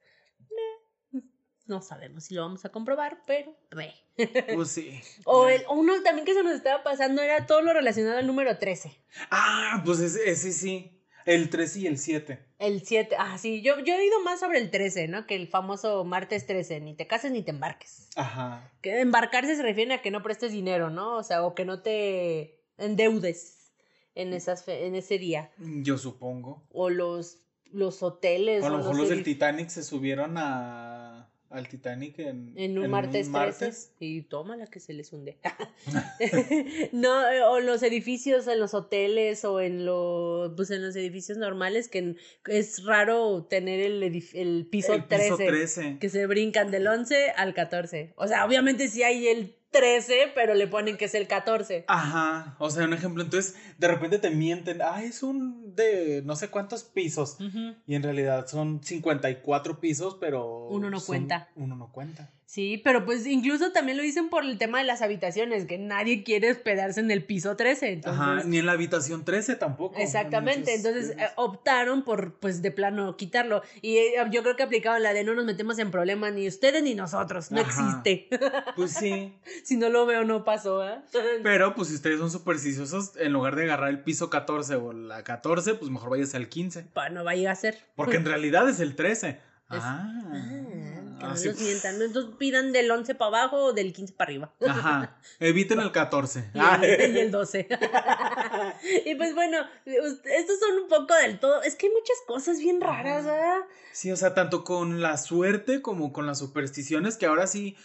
Eh, No sabemos si lo vamos a comprobar, pero ve. <laughs> Pues sí. O el, uno también que se nos estaba pasando era todo lo relacionado al número 13. Ah, pues ese, ese sí. El 3 y el 7. El 7, ah, sí, yo, yo he oído más sobre el 13, ¿no? Que el famoso martes 13, ni te cases ni te embarques. Ajá. Que embarcarse se refiere a que no prestes dinero, ¿no? O sea, o que no te endeudes en, esas en ese día. Yo supongo. O los, los hoteles. O a lo mejor los del Titanic se subieron a, al Titanic en, En un en martes 13 martes. y toma la que se les hunde. <laughs> no, o los edificios en los hoteles o en los pues en los edificios normales que es raro tener el, el piso, el piso 13, 13. que se brincan del 11 al 14. O sea, obviamente sí hay el 13, pero le ponen que es el 14. Ajá. O sea, un ejemplo. Entonces, de repente te mienten. Ah, es un de no sé cuántos pisos. Ujú. Y en realidad son 54 pisos, pero. Uno no son- cuenta. Uno no cuenta. Sí, pero pues incluso también lo dicen por el tema de las habitaciones, que nadie quiere hospedarse en el piso 13. Entonces, Ajá. Ni en la habitación 13 tampoco. en Exactamente, muchos entonces eh, optaron por, pues, de plano quitarlo. Y eh, yo creo que aplicaban la de no nos metemos en problemas ni ustedes ni nosotros, no Ajá. existe. Pues sí. <laughs> <laughs> si no lo veo, no pasó, ¿eh? <laughs> Pero, pues, si ustedes son supersticiosos, en lugar de agarrar el piso 14 o la 14, pues mejor váyase al 15. Pa, no vaya a ser. Porque en <laughs> realidad es el 13. Ah, Ah. que no así- nos mientan. ¿no? Entonces pidan del 11 para abajo o del 15 para arriba. Ajá. Eviten el 14. Y Ah. el, y el 12. y pues bueno, estos son un poco del todo. Es que hay muchas cosas bien raras, ¿verdad? Sí, o sea, tanto con la suerte como con las supersticiones, que ahora sí.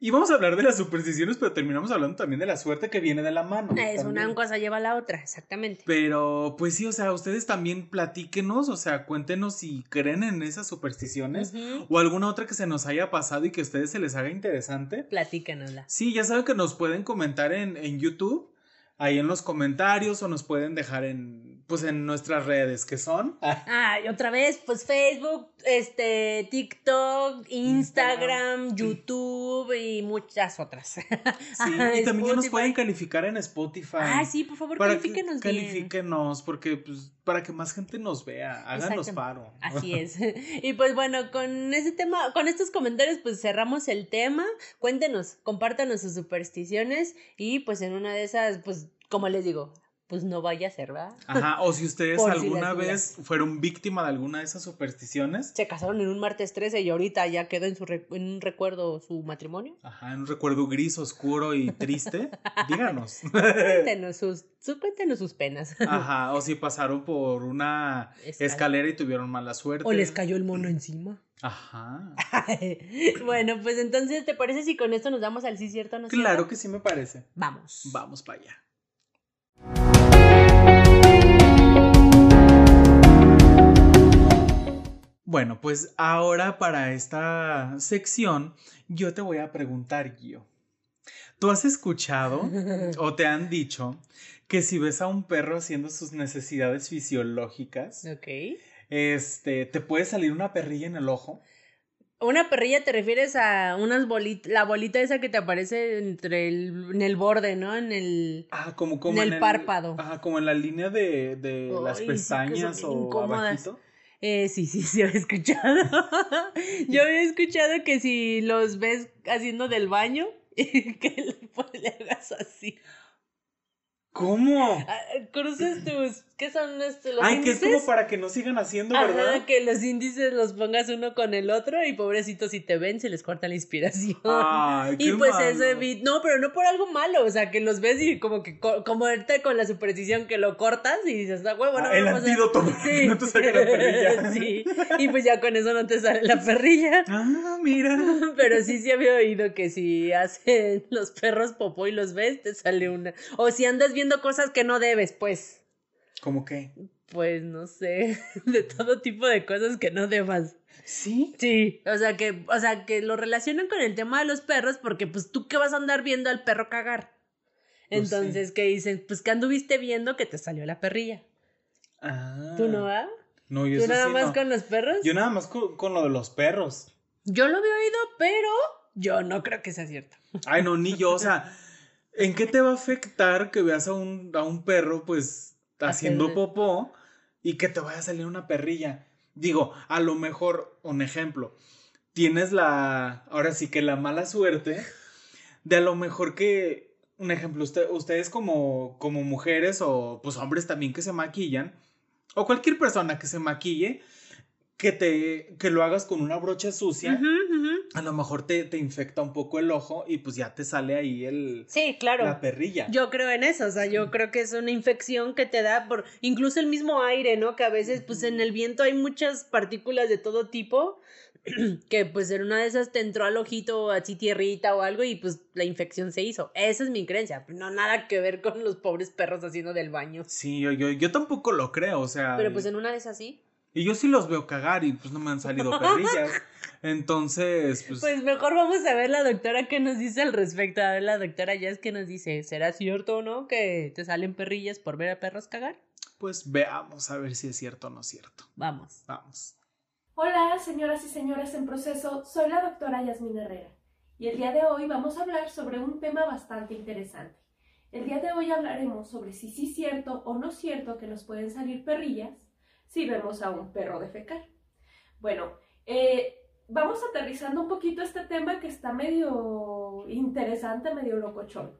Y vamos a hablar de las supersticiones, pero terminamos hablando también de la suerte que viene de la mano. Es también. una cosa lleva a la otra, exactamente. Pero, pues sí, o sea, ustedes también platíquenos, o sea, cuéntenos si creen en esas supersticiones o alguna otra que se nos haya pasado y que a ustedes se les haga interesante. Platícanosla. Sí, ya saben que nos pueden comentar en, en YouTube, ahí en los comentarios, o nos pueden dejar en, pues, en nuestras redes, que son. Ah, y otra vez, pues Facebook, este, TikTok, Instagram, YouTube y muchas otras. Sí, <laughs> y también ya nos pueden calificar en Spotify. Ah, sí, por favor, para que califíquenos bien. califíquenos, porque pues para que más gente nos vea, háganos paro. Así <laughs> es. <laughs> Y pues bueno, con ese tema, con estos comentarios, pues cerramos el tema. Cuéntenos, compártanos sus supersticiones y pues en una de esas, pues, como les digo, pues no vaya a ser, ¿verdad? Ajá, o si ustedes Por alguna vez fueron víctima de alguna de esas supersticiones, Se casaron en un martes 13 y ahorita ya quedó en, su en un recuerdo su matrimonio. ajá, en un recuerdo gris, oscuro y triste, <laughs> díganos. Cuéntenos sus, su- cuéntenos sus penas. Ajá, o si pasaron por una Escal- escalera y tuvieron mala suerte. O les cayó el mono encima. Ajá. <laughs> bueno, pues entonces, ¿te parece si con esto nos damos al sí cierto o no Claro cierto? que sí me parece. Vamos. Vamos para allá. Bueno, pues ahora para esta sección yo te voy a preguntar, Gio. ¿Tú has escuchado <laughs> o te han dicho que si ves a un perro haciendo sus necesidades fisiológicas, este, te puede salir una perrilla en el ojo? Una perrilla te refieres a unas bolitas, la bolita esa que te aparece entre el, en el borde, ¿no? En el... Ah, como, como En el párpado. Ajá, como en la línea de, de las pestañas o abajito. Eh, sí, sí, <laughs> sí, había escuchado. Yo había escuchado que si los ves haciendo del baño, <laughs> que le, pues, <laughs> le hagas así. ¿Cómo? Ah, Cruces tus... ¿Qué son estos? Los Ay, que es como para que no sigan haciendo, ¿verdad? Ajá, que los índices los pongas uno con el otro y pobrecitos si te ven se les corta la inspiración. Ay, <laughs> y qué pues malo. eso no, pero no por algo malo, o sea, que los ves y como que co- como ahorita con la superstición que lo cortas y dices, ah, huevo, no, Ah, el no antídoto que no te salga la perrilla. <laughs> sí, y pues ya con eso no te sale la perrilla. Ah, mira. <laughs> Pero sí, sí había oído que si hacen los perros popó y los ves, te sale una. O si andas viendo cosas que no debes, pues. ¿Cómo qué? pues no sé, <laughs> de todo tipo de cosas que no debas. ¿Sí? Sí, o sea que, o sea que lo relacionan con el tema de los perros porque pues tú qué vas a andar viendo al perro cagar. Pues. Entonces, ¿qué dicen? Pues que anduviste viendo que te salió la perrilla. Ah. ¿Tú no, ah? No, yo ¿Tú nada sí más no. con los perros? Yo nada más con, con lo de los perros. Yo lo había oído, pero yo no creo que sea cierto. Ay, no, ni yo, o sea, <laughs> ¿en qué te va a afectar que veas a un, a un perro, pues, haciendo Hacer- popó y que te vaya a salir una perrilla? Digo, a lo mejor, un ejemplo, tienes la, ahora sí que la mala suerte de a lo mejor que, un ejemplo, usted- ustedes como, como mujeres o pues hombres también que se maquillan, o cualquier persona que se maquille, que te, que lo hagas con una brocha sucia a lo mejor te, te infecta un poco el ojo y pues ya te sale ahí el, Sí, claro. la perrilla. Yo creo en eso, o sea, yo creo que es una infección que te da por incluso el mismo aire, ¿no? Que a veces pues en el viento hay muchas partículas de todo tipo <clears throat> que pues en una de esas te entró al ojito así tierrita o algo y pues la infección se hizo. Esa es mi creencia, no nada que ver con los pobres perros haciendo del baño. Sí, yo, yo, yo tampoco lo creo, o sea. Pero pues en una de esas sí. Y yo sí los veo cagar y pues no me han salido <laughs> perrillas. Entonces, pues. Pues mejor vamos a ver la doctora qué nos dice al respecto. A ver la doctora Jazz qué nos dice. ¿Será cierto o no que te salen perrillas por ver a perros cagar? pues veamos a ver si es cierto o no es cierto. Vamos. Vamos. Hola, señoras y señores en proceso, soy la doctora Yasmín Herrera y el día de hoy vamos a hablar sobre un tema bastante interesante. El día de hoy hablaremos sobre si sí es cierto o no cierto que nos pueden salir perrillas si vemos a un perro defecar. Bueno, eh, vamos aterrizando un poquito este tema que está medio interesante, medio locochón.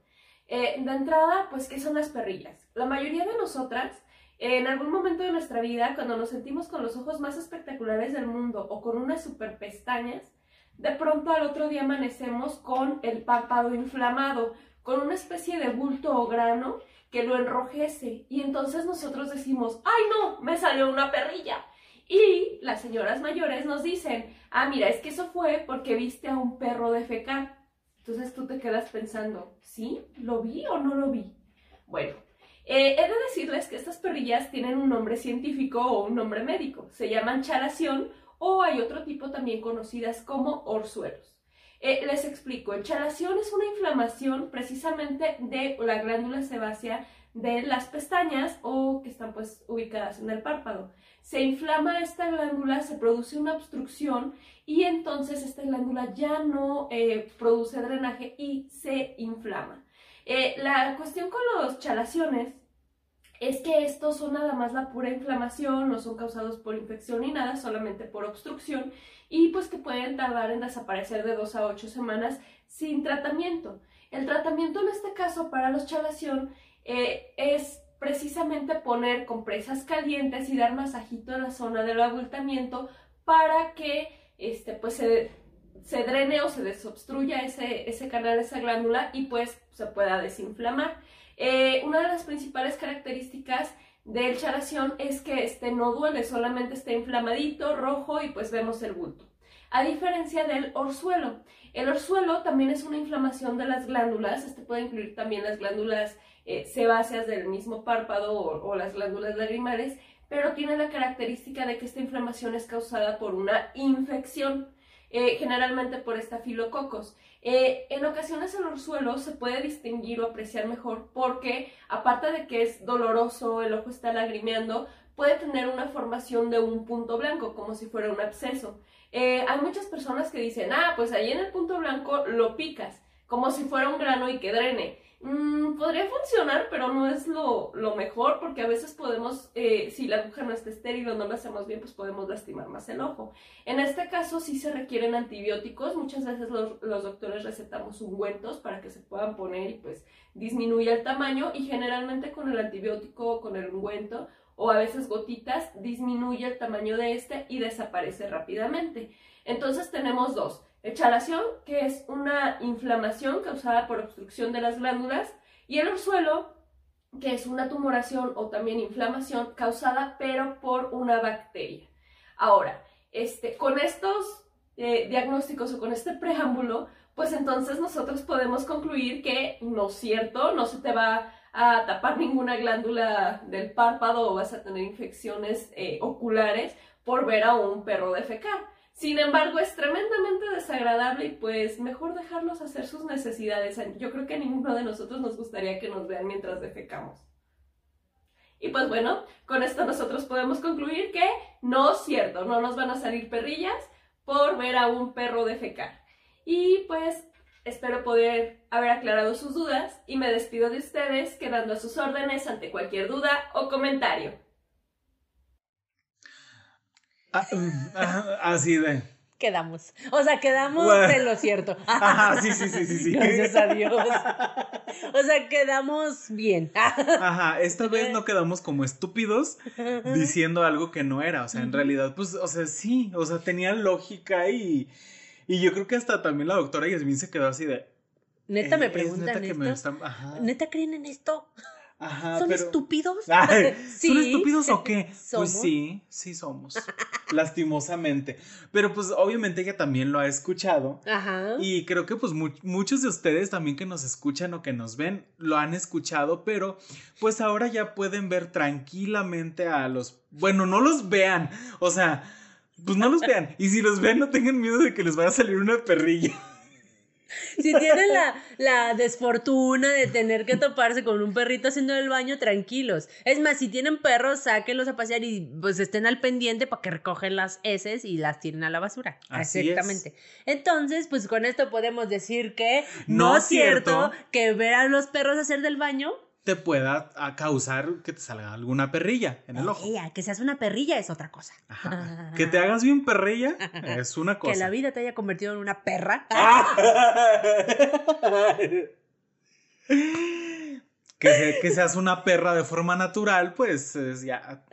Eh, de entrada, pues, ¿qué son las perrillas? La mayoría de nosotras en algún momento de nuestra vida, cuando nos sentimos con los ojos más espectaculares del mundo o con unas super pestañas, de pronto al otro día amanecemos con el párpado inflamado, con una especie de bulto o grano que lo enrojece y entonces nosotros decimos, ¡ay no! Me salió una perrilla. Y las señoras mayores nos dicen, ah, mira, es que eso fue porque viste a un perro defecar. Entonces tú te quedas pensando, ¿sí? ¿Lo vi o no lo vi? Bueno, eh, he de decirles que estas perrillas tienen un nombre científico o un nombre médico. Se llaman chalación o hay otro tipo también conocidas como orzuelos. Eh, les explico, chalación es una inflamación precisamente de la glándula sebácea de las pestañas o que están pues ubicadas en el párpado. Se inflama esta glándula, se produce una obstrucción y entonces esta glándula ya no eh, produce drenaje y se inflama. Eh, la cuestión con los chalaciones es que estos son nada más la pura inflamación, no son causados por infección ni nada, solamente por obstrucción y pues que pueden tardar en desaparecer de 2 a 8 semanas sin tratamiento. El tratamiento en este caso para los chalación eh, es precisamente poner compresas calientes y dar masajito en la zona del abultamiento para que este, pues se, se drene o se desobstruya ese, ese canal, esa glándula y pues se pueda desinflamar. Eh, una de las principales características del chalación es que este no duele, solamente está inflamadito, rojo y pues vemos el bulto. A diferencia del orzuelo. El orzuelo también es una inflamación de las glándulas, este puede incluir también las glándulas eh, sebáceas del mismo párpado o, o las glándulas lagrimales, pero tiene la característica de que esta inflamación es causada por una infección, eh, generalmente por estafilococos. Eh, en ocasiones el orzuelo se puede distinguir o apreciar mejor porque, aparte de que es doloroso, el ojo está lagrimeando, puede tener una formación de un punto blanco, como si fuera un absceso. Eh, hay muchas personas que dicen, ah, pues ahí en el punto blanco lo picas, como si fuera un grano y que drene. Mm, podría funcionar, pero no es lo, mejor porque a veces podemos, eh, si la aguja no está estéril o no lo hacemos bien, pues podemos lastimar más el ojo. En este caso sí se requieren antibióticos, muchas veces los, los doctores recetamos ungüentos para que se puedan poner y pues disminuye el tamaño y generalmente con el antibiótico o con el ungüento o a veces gotitas disminuye el tamaño de este y desaparece rápidamente. Entonces tenemos dos. Echalación, que es una inflamación causada por obstrucción de las glándulas, y el orzuelo, que es una tumoración o también inflamación causada pero por una bacteria. Ahora, este, con estos eh, diagnósticos o con este preámbulo, pues entonces nosotros podemos concluir que no es cierto, no se te va a tapar ninguna glándula del párpado o vas a tener infecciones eh, oculares por ver a un perro defecar. Sin embargo, es tremendamente desagradable y pues mejor dejarlos hacer sus necesidades. Yo creo que a ninguno de nosotros nos gustaría que nos vean mientras defecamos. Y pues bueno, con esto nosotros podemos concluir que no es cierto, no nos van a salir perrillas por ver a un perro defecar. Y pues espero poder haber aclarado sus dudas y me despido de ustedes quedando a sus órdenes ante cualquier duda o comentario. Ah, mm, así de quedamos. O sea, quedamos de lo cierto. Ajá, sí, sí, sí, sí, sí. Gracias a Dios. O sea, quedamos bien. Ajá, esta vez no quedamos como estúpidos diciendo algo que no era. O sea, en realidad, pues, o sea, sí, o sea, tenía lógica y, y yo creo que hasta también la doctora Yasmin se quedó así de... Neta me preguntan esto. ¿Neta creen en esto? ¿Son estúpidos? <laughs> <laughs> ¿Son estúpidos o qué? <laughs> Pues sí, sí somos. lastimosamente. Pero pues obviamente ella también lo ha escuchado. Ajá. Y creo que pues muchos de ustedes también que nos escuchan o que nos ven lo han escuchado, pero pues ahora ya pueden ver tranquilamente a los... Bueno, no los vean. O sea, pues no los vean. Y si los ven, no tengan miedo de que les vaya a salir una perrilla si tienen la, desfortuna de tener que toparse con un perrito haciendo el baño, tranquilos. Es más, si tienen perros, sáquenlos a pasear y pues estén al pendiente para que recogen las heces y las tiren a la basura. Exactamente. Entonces, pues con esto podemos decir que no, es cierto que ver a los perros hacer del baño te pueda causar que te salga alguna perrilla en el ojo. que seas una perrilla es otra cosa. Que te hagas bien perrilla <laughs> es una cosa. Que la vida te haya convertido en una perra. <laughs> <laughs> que, seas una perra de forma natural, pues es ya.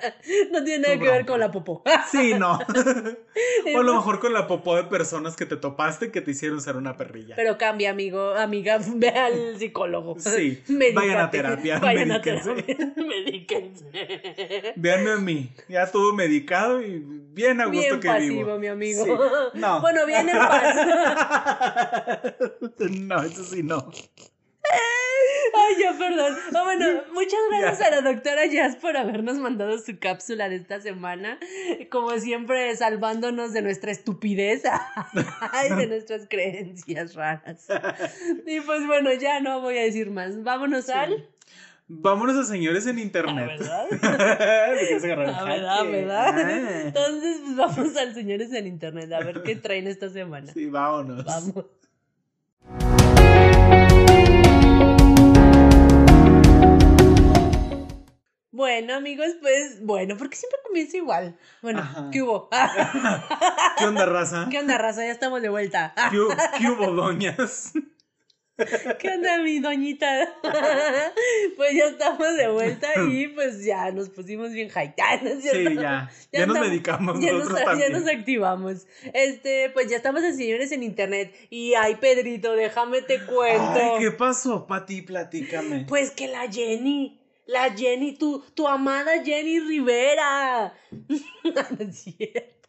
No tiene nada que ver con la popó. Sí, no. <laughs> o a lo mejor con la popó de personas que te topaste que te hicieron ser una perrilla. Pero cambia, amigo, amiga, <laughs> ve al psicólogo. Sí. Vayan a terapia. Vayan a terapia. <laughs> Medíquense. Véanme a mí. Ya todo medicado y bien a gusto bien que pasivo, mi amigo. No. Bueno, bien en paz. no, eso sí no. Ay, ya, perdón. Ah, bueno, muchas gracias a la doctora Jazz por habernos mandado su cápsula de esta semana. Como siempre, salvándonos de nuestra estupidez <laughs> y de nuestras creencias raras. Y pues bueno, ya no voy a decir más. Vámonos al. Vámonos a señores en internet. ¿verdad? <laughs> ¿verdad? ¿verdad? Ah. Entonces, pues vamos al señores en internet a ver qué traen esta semana. Sí, vámonos. Vamos. Bueno, amigos, pues, bueno, porque siempre comienza igual. Bueno, ¿qué hubo? <laughs> <laughs> ¿Qué onda, raza? ¿Qué onda, raza? Ya estamos de vuelta. ¿Qué, hubo, doñas? <laughs> ¿Qué onda, mi doñita? pues ya estamos de vuelta y pues ya nos pusimos bien high. sí, ya. Ya, nos medicamos ya nosotros nos, también. Ya nos activamos. Este, pues ya estamos en Señores en Internet. Y ay, Pedrito, déjame te cuento. Ay, ¿qué pasó, Pati? Platícame. Pues que la Jenny la Jenny, tu, tu amada Jenny Rivera. <laughs> no es cierto.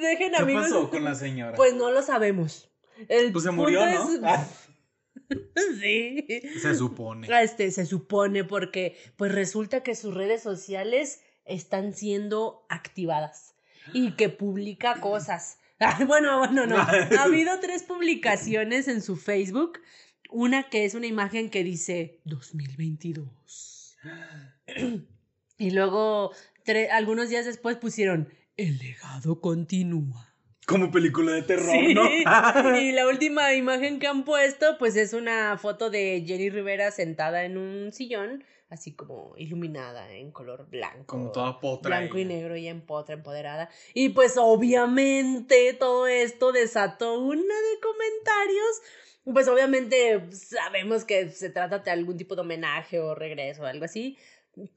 Dejen, ¿Qué pasó con la señora? Pues no lo sabemos. pues se murió, ¿no? Ah. <laughs> sí. Se supone. Este, se supone porque pues resulta que sus redes sociales están siendo activadas y que publica cosas. <laughs> bueno, bueno, no. Ha habido tres publicaciones en su Facebook. Una que es una imagen que dice 2022. Y luego, algunos días después pusieron, el legado continúa. Como película de terror, ¿no? <laughs> y la <laughs> última imagen que han puesto, pues es una foto de Jenny Rivera sentada en un sillón, así como iluminada en color blanco. Como toda potra. Blanco y negro y en potra, empoderada. Y pues obviamente todo esto desató una de comentarios pues obviamente sabemos que se trata de algún tipo de homenaje o regreso o algo así,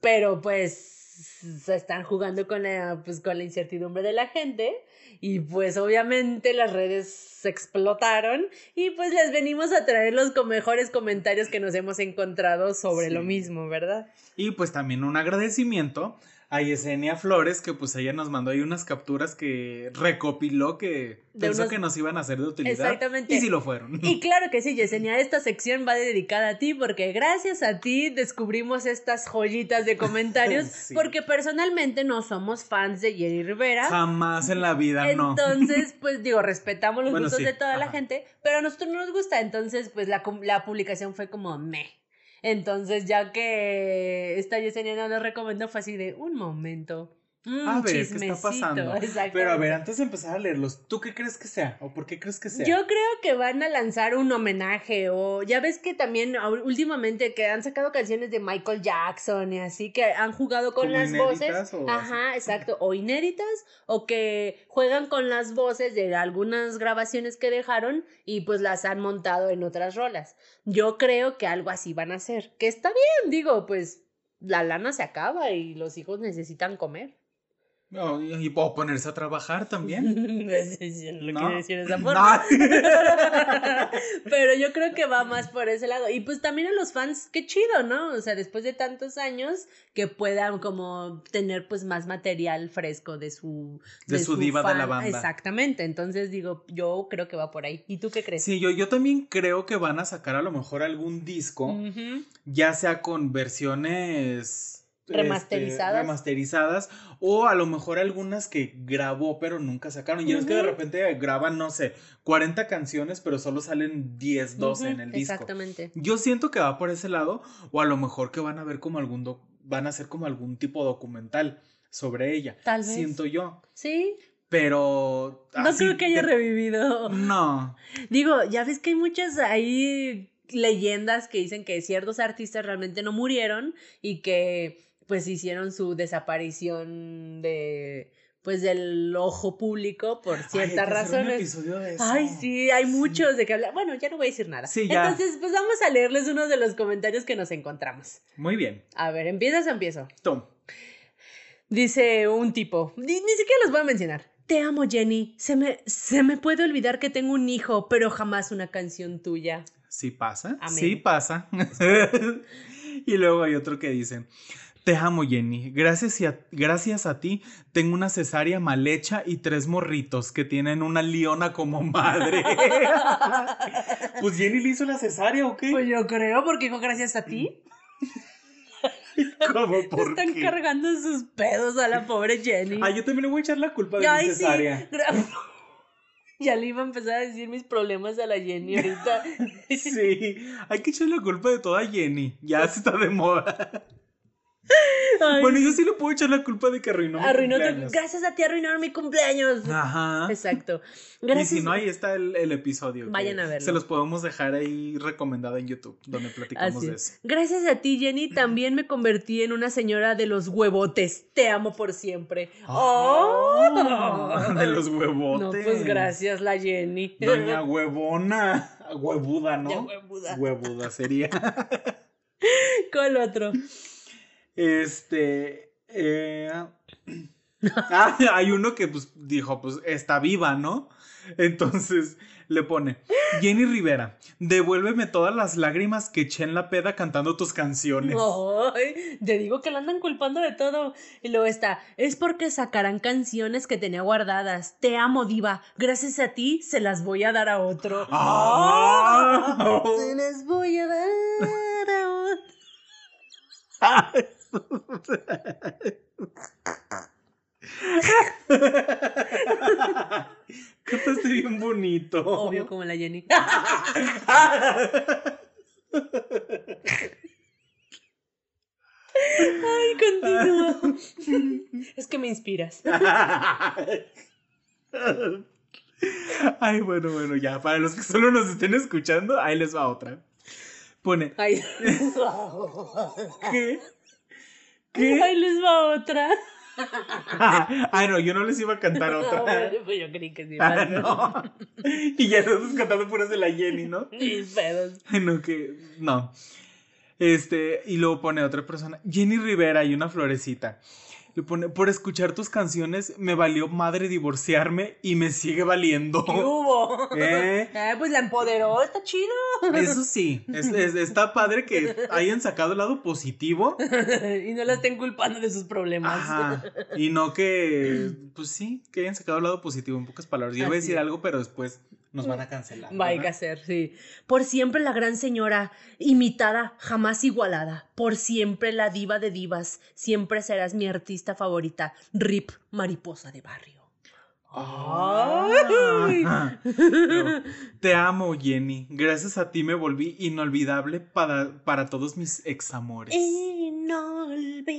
pero pues se están jugando con la, pues, con la incertidumbre de la gente y pues obviamente las redes se explotaron y pues les venimos a traer los mejores comentarios que nos hemos encontrado sobre lo mismo, ¿verdad? Y pues también un agradecimiento a Yesenia Flores, que pues ella nos mandó ahí unas capturas que recopiló que De pensó unos- que nos iban a ser de utilidad. Exactamente. Y sí lo fueron. Y claro que sí, Yesenia, esta sección va dedicada a ti porque gracias a ti descubrimos estas joyitas de comentarios <laughs> Sí. porque personalmente no somos fans de Jenny Rivera. Jamás en la vida, no. Entonces, <laughs> pues digo, respetamos los Bueno, gustos sí, de toda la gente, pero a nosotros no nos gusta, entonces pues la, la publicación fue como meh. Entonces, ya que esta Yesenia no nos recomendó, fue así de un momento. Un A ver, ¿qué está chismecito". pasando? <laughs> Pero a ver, antes de empezar a leerlos, ¿tú qué crees que sea? ¿O por qué crees que sea? Yo creo que van a lanzar un homenaje o ya ves que también últimamente que han sacado canciones de Michael Jackson y así que han jugado con ¿Como las voces. o Ajá, exacto, o inéditas o que juegan con las voces de algunas grabaciones que dejaron y pues las han montado en otras rolas. Yo creo que algo así van a hacer, que está bien, digo, pues la lana se acaba y los hijos necesitan comer. No, y, ponerse a trabajar también. <laughs> no lo No. quiero decir de esa <laughs> forma. No. <laughs> Pero yo creo que va más por ese lado. Y pues también a los fans, qué chido, ¿no? O sea, después de tantos años, que puedan como tener pues más material fresco de su... De su diva de la banda. Exactamente. Entonces digo, yo creo que va por ahí. ¿Y tú qué crees? Sí, yo, yo también creo que van a sacar a lo mejor algún disco, ya sea con versiones este, Remasterizadas. remasterizadas, o a lo mejor algunas que grabó pero nunca sacaron. Y es que de repente graban, no sé, 40 canciones, pero solo salen 10, 12 en el disco. Exactamente. Yo siento que va por ese lado, o a lo mejor que van a ver como algún doc- van a hacer como algún tipo documental sobre ella. Tal vez. Siento yo. Sí. Pero. No creo que haya revivido. No. Digo, ya ves que hay muchas ahí leyendas que dicen que ciertos artistas realmente no murieron y que pues hicieron su desaparición de pues del ojo público por Ay, ciertas un razones. episodio de eso. Ay, sí, hay Sí. muchos de que hablar. Bueno, ya no voy a decir nada. Sí, ya. Entonces, pues vamos a leerles uno de los comentarios que nos encontramos. Muy bien. A ver, ¿empiezas o empiezo? Tom. Dice un tipo, ni, ni siquiera los voy a mencionar. Te amo, Jenny. Se me, se me puede olvidar que tengo un hijo, pero jamás una canción tuya. Sí pasa. Amén. Sí pasa. <laughs> y luego hay otro que dice. Te amo, Jenny. Gracias, y a, gracias a ti tengo una cesárea mal hecha y tres morritos que tienen una leona como madre. <laughs> pues Jenny le hizo la cesárea, ¿o qué? Pues yo creo, porque hijo, gracias a ti. <laughs> ¿Cómo por Están qué? cargando sus pedos a la pobre Jenny. Ah, yo también le voy a echar la culpa de Ay, mi cesárea. <laughs> Ya le iba a empezar a decir mis problemas a la Jenny ahorita. Sí, hay que echar la culpa de toda Jenny. Ya se está de moda. Ay, Bueno, yo sí le puedo echar la culpa de que arruinó mi arruinó tu- cumpleaños. Gracias a ti arruinaron mi cumpleaños. Ajá. Exacto. Y si no, ahí está el, el episodio. Vayan a verlo. Se los podemos dejar ahí recomendado en YouTube, donde platicamos Así de es. eso. Gracias a ti, Jenny, también me convertí en una señora de los huevotes. Te amo por siempre. Ah, ¡Oh! de los No, huevotes. pues gracias, la Jenny. Doña huevona. Huevuda, ¿no? Ya huevuda. Huevuda sería. ¿Cuál otro? Este. eh, <laughs> ah, hay uno que pues dijo, pues está viva, ¿no? Entonces le pone, Jenny Rivera, devuélveme todas las lágrimas que eché en la peda cantando tus canciones. Ay, te digo que la andan culpando de todo. Y luego está, es porque sacarán canciones que tenía guardadas. Te amo, diva. Gracias a ti se las voy a dar a otro. Ah. Se las voy a dar a otro. <laughs> <laughs> Cantaste bien bonito. Obvio, como la Jenny. Ay, continúa. Es que me inspiras. Ay, bueno, bueno, ya. Para los que solo nos estén escuchando, ahí les va otra. Pone, Ay. <laughs> ¿qué? ¿Qué? Ahí les va otra. Ay, <laughs> no, yo no les iba a cantar Ah, otra. bueno, pues yo creí que sí. Ah, no. <laughs> Y ya estás cantando puras de la Jenny, ¿no? Mis pedos. No, que. No. Este, y luego pone otra persona, Jenny Rivera y una florecita. Le pone, por escuchar tus canciones me valió madre divorciarme y me sigue valiendo. ¿Qué hubo? ¿Eh? <laughs> Pues la empoderó, está chido. Eso sí, es- es- está padre que hayan sacado el lado positivo. <laughs> y no la estén culpando de sus problemas. Ajá. Y no que, pues sí, que hayan sacado el lado positivo, en pocas palabras. Yo iba a decir algo, pero después nos van a cancelar. Va a ser, sí. Por siempre la gran señora, imitada, jamás igualada. Por siempre la diva de divas. Siempre serás mi artista favorita. Rip, mariposa de barrio. Ay. Ah. Yo, Te amo, Jenny. Gracias a ti me volví inolvidable para, para todos mis examores. Inolvidable.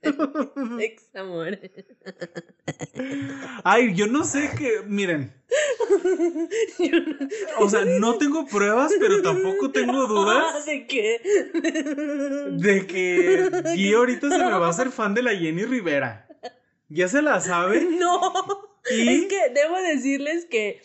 <laughs> Ex amor. Ay, yo no sé qué. Miren. O sea, no tengo pruebas, pero tampoco tengo dudas ¿De qué? de que Gui ahorita se me va a hacer fan de la Jenny Rivera. Ya se la sabe. <laughs> No. Y Es que debo decirles que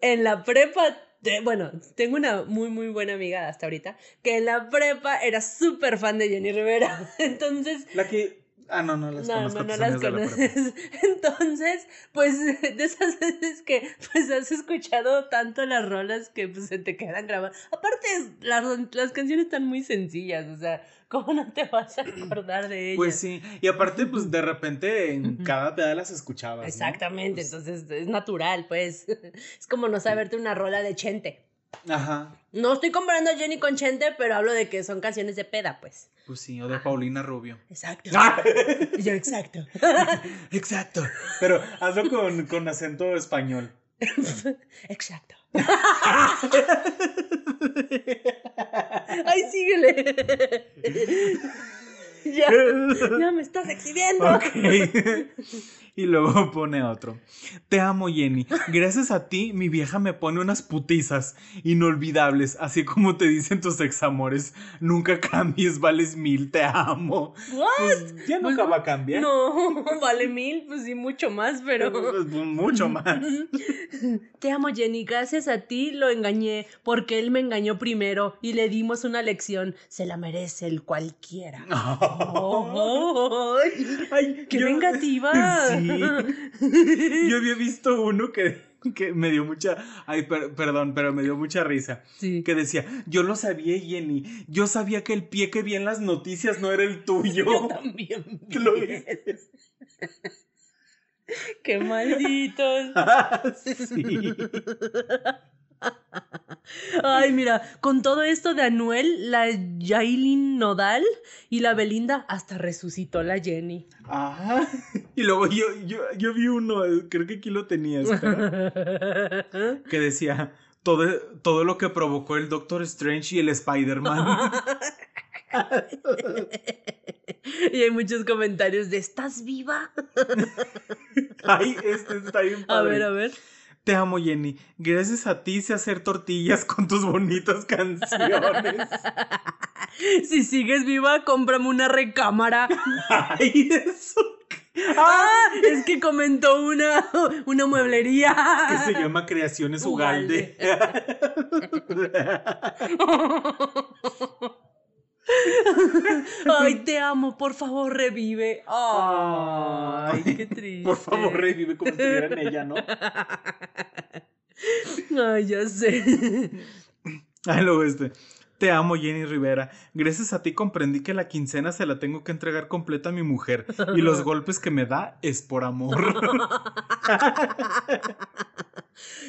en la prepa, te- bueno, tengo una muy, muy buena amiga hasta ahorita, que en la prepa era súper fan de Jenny Rivera. <laughs> Entonces, la que. Ah, no, no las no, conozco. no, no las la conoces. <laughs> Entonces, pues, de esas veces que pues has escuchado tanto las rolas que pues se te quedan grabadas. Aparte, las, las canciones están muy sencillas, o sea, <laughs> ¿cómo no te vas a acordar de ellas? Pues sí. Y aparte, pues de repente en cada pedal las escuchabas. ¿no? Exactamente, Pues, entonces es natural, pues. <laughs> Es como no saberte una rola de Chente. Ajá. No estoy comparando a Jenny con Chente, pero hablo de que son canciones de peda, pues. Pues sí, o de Paulina Rubio. Exacto. ¡Ah! <laughs> Yo, exacto. Exacto. Pero hazlo con, con acento español. <laughs> Exacto. <laughs> Ay, síguele. <laughs> ya, ya me estás exhibiendo. Ok. Y luego <laughs> pone otro. Te amo, Jenny. Gracias a ti, mi vieja me pone unas putizas inolvidables, así como te dicen tus examores. Nunca cambies, vales mil, te amo. What? Pues ya nunca Pues, va a cambiar. No, <laughs> vale mil, pues sí, mucho más, pero. <laughs> Pues, mucho más. Te amo, Jenny. Gracias a ti lo engañé, porque él me engañó primero y le dimos una lección. Se la merece el cualquiera. Ay, ¡Qué yo- vengativa! Sí. <laughs> Yo había visto uno que, que me dio mucha. Ay, per- perdón, pero me dio mucha risa. Sí. Que decía: Yo lo sabía, Jenny. Yo sabía que el pie que vi en las noticias no era el tuyo. Yo también. <laughs> Lo. <laughs> ¡Qué malditos! sí. Ay, mira, con todo esto de Anuel, la Yailin Nodal y la Belinda, hasta resucitó la Jenny. Ajá. Y luego yo, yo, yo vi uno, creo que aquí lo tenía, espera, <laughs> que decía. Todo, todo lo que provocó el Doctor Strange y el Spider-Man. <laughs> y hay muchos comentarios de ¿estás viva? <laughs> Ay, este está bien A padre. ver, a ver. Te amo, Jenny. Gracias a ti sé hacer tortillas con tus bonitas canciones. <laughs> Si sigues viva, cómprame una recámara. <laughs> Ay, eso. Ah, es que comentó una, una mueblería. Que se llama Creaciones Ugalde. Ay, te amo, por favor, revive. Ay, qué triste. Por favor, revive como si en ella, ¿no? <laughs> Ay, ya sé. <laughs> Ay, luego este. Te amo, Jenny Rivera. Gracias a ti comprendí que la quincena se la tengo que entregar completa a mi mujer. Y los <laughs> golpes que me da es por amor.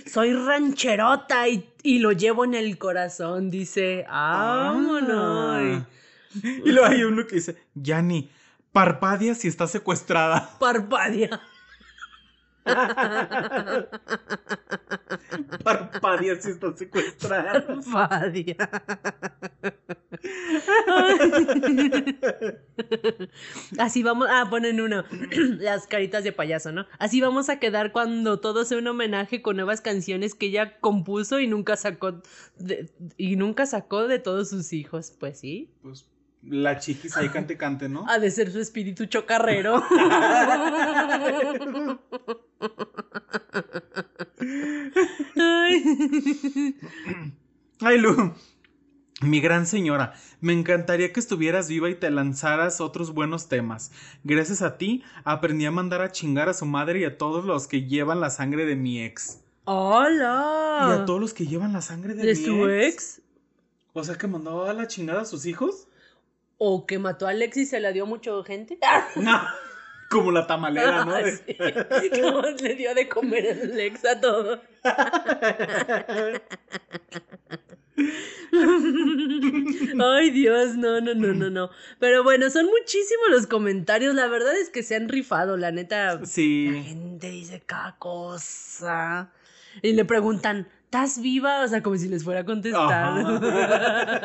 Soy rancherota y, y lo llevo en el corazón, dice. ¡Vámonos! Ah. Y luego hay uno que dice, Yanni, parpadea si está secuestrada. Parpadia. Parpadea si está secuestrada. Parpadia. Así vamos. Ah, ponen uno. <clears throat> Las caritas de payaso, ¿no? Así vamos a quedar cuando todo sea un homenaje con nuevas canciones que ella compuso y nunca sacó. de- y nunca sacó de todos sus hijos. Pues sí. Pues la chiquis ahí cante cante, ¿no? Ha de ser su espíritu chocarrero. Ay. Ay, Lu. Mi gran señora, me encantaría que estuvieras viva y te lanzaras otros buenos temas. Gracias a ti, aprendí a mandar a chingar a su madre y a todos los que llevan la sangre de mi ex. ¡Hola! Y a todos los que llevan la sangre de, ¿De mi su ex. ex? O sea, que mandó a la chingada a sus hijos. ¿O que mató a Alex y se la dio mucho gente? <laughs> No, como la tamalera, ¿no? Sí. <laughs> ¿Cómo le dio de comer a Alex a todos? <laughs> Ay, Dios, no, no, no, no, no. Pero bueno, son muchísimos los comentarios. La verdad es que se han rifado, la neta. La Sí. gente dice cada cosa. Y le preguntan, ¿estás viva? O sea, como si les fuera a contestar. <laughs>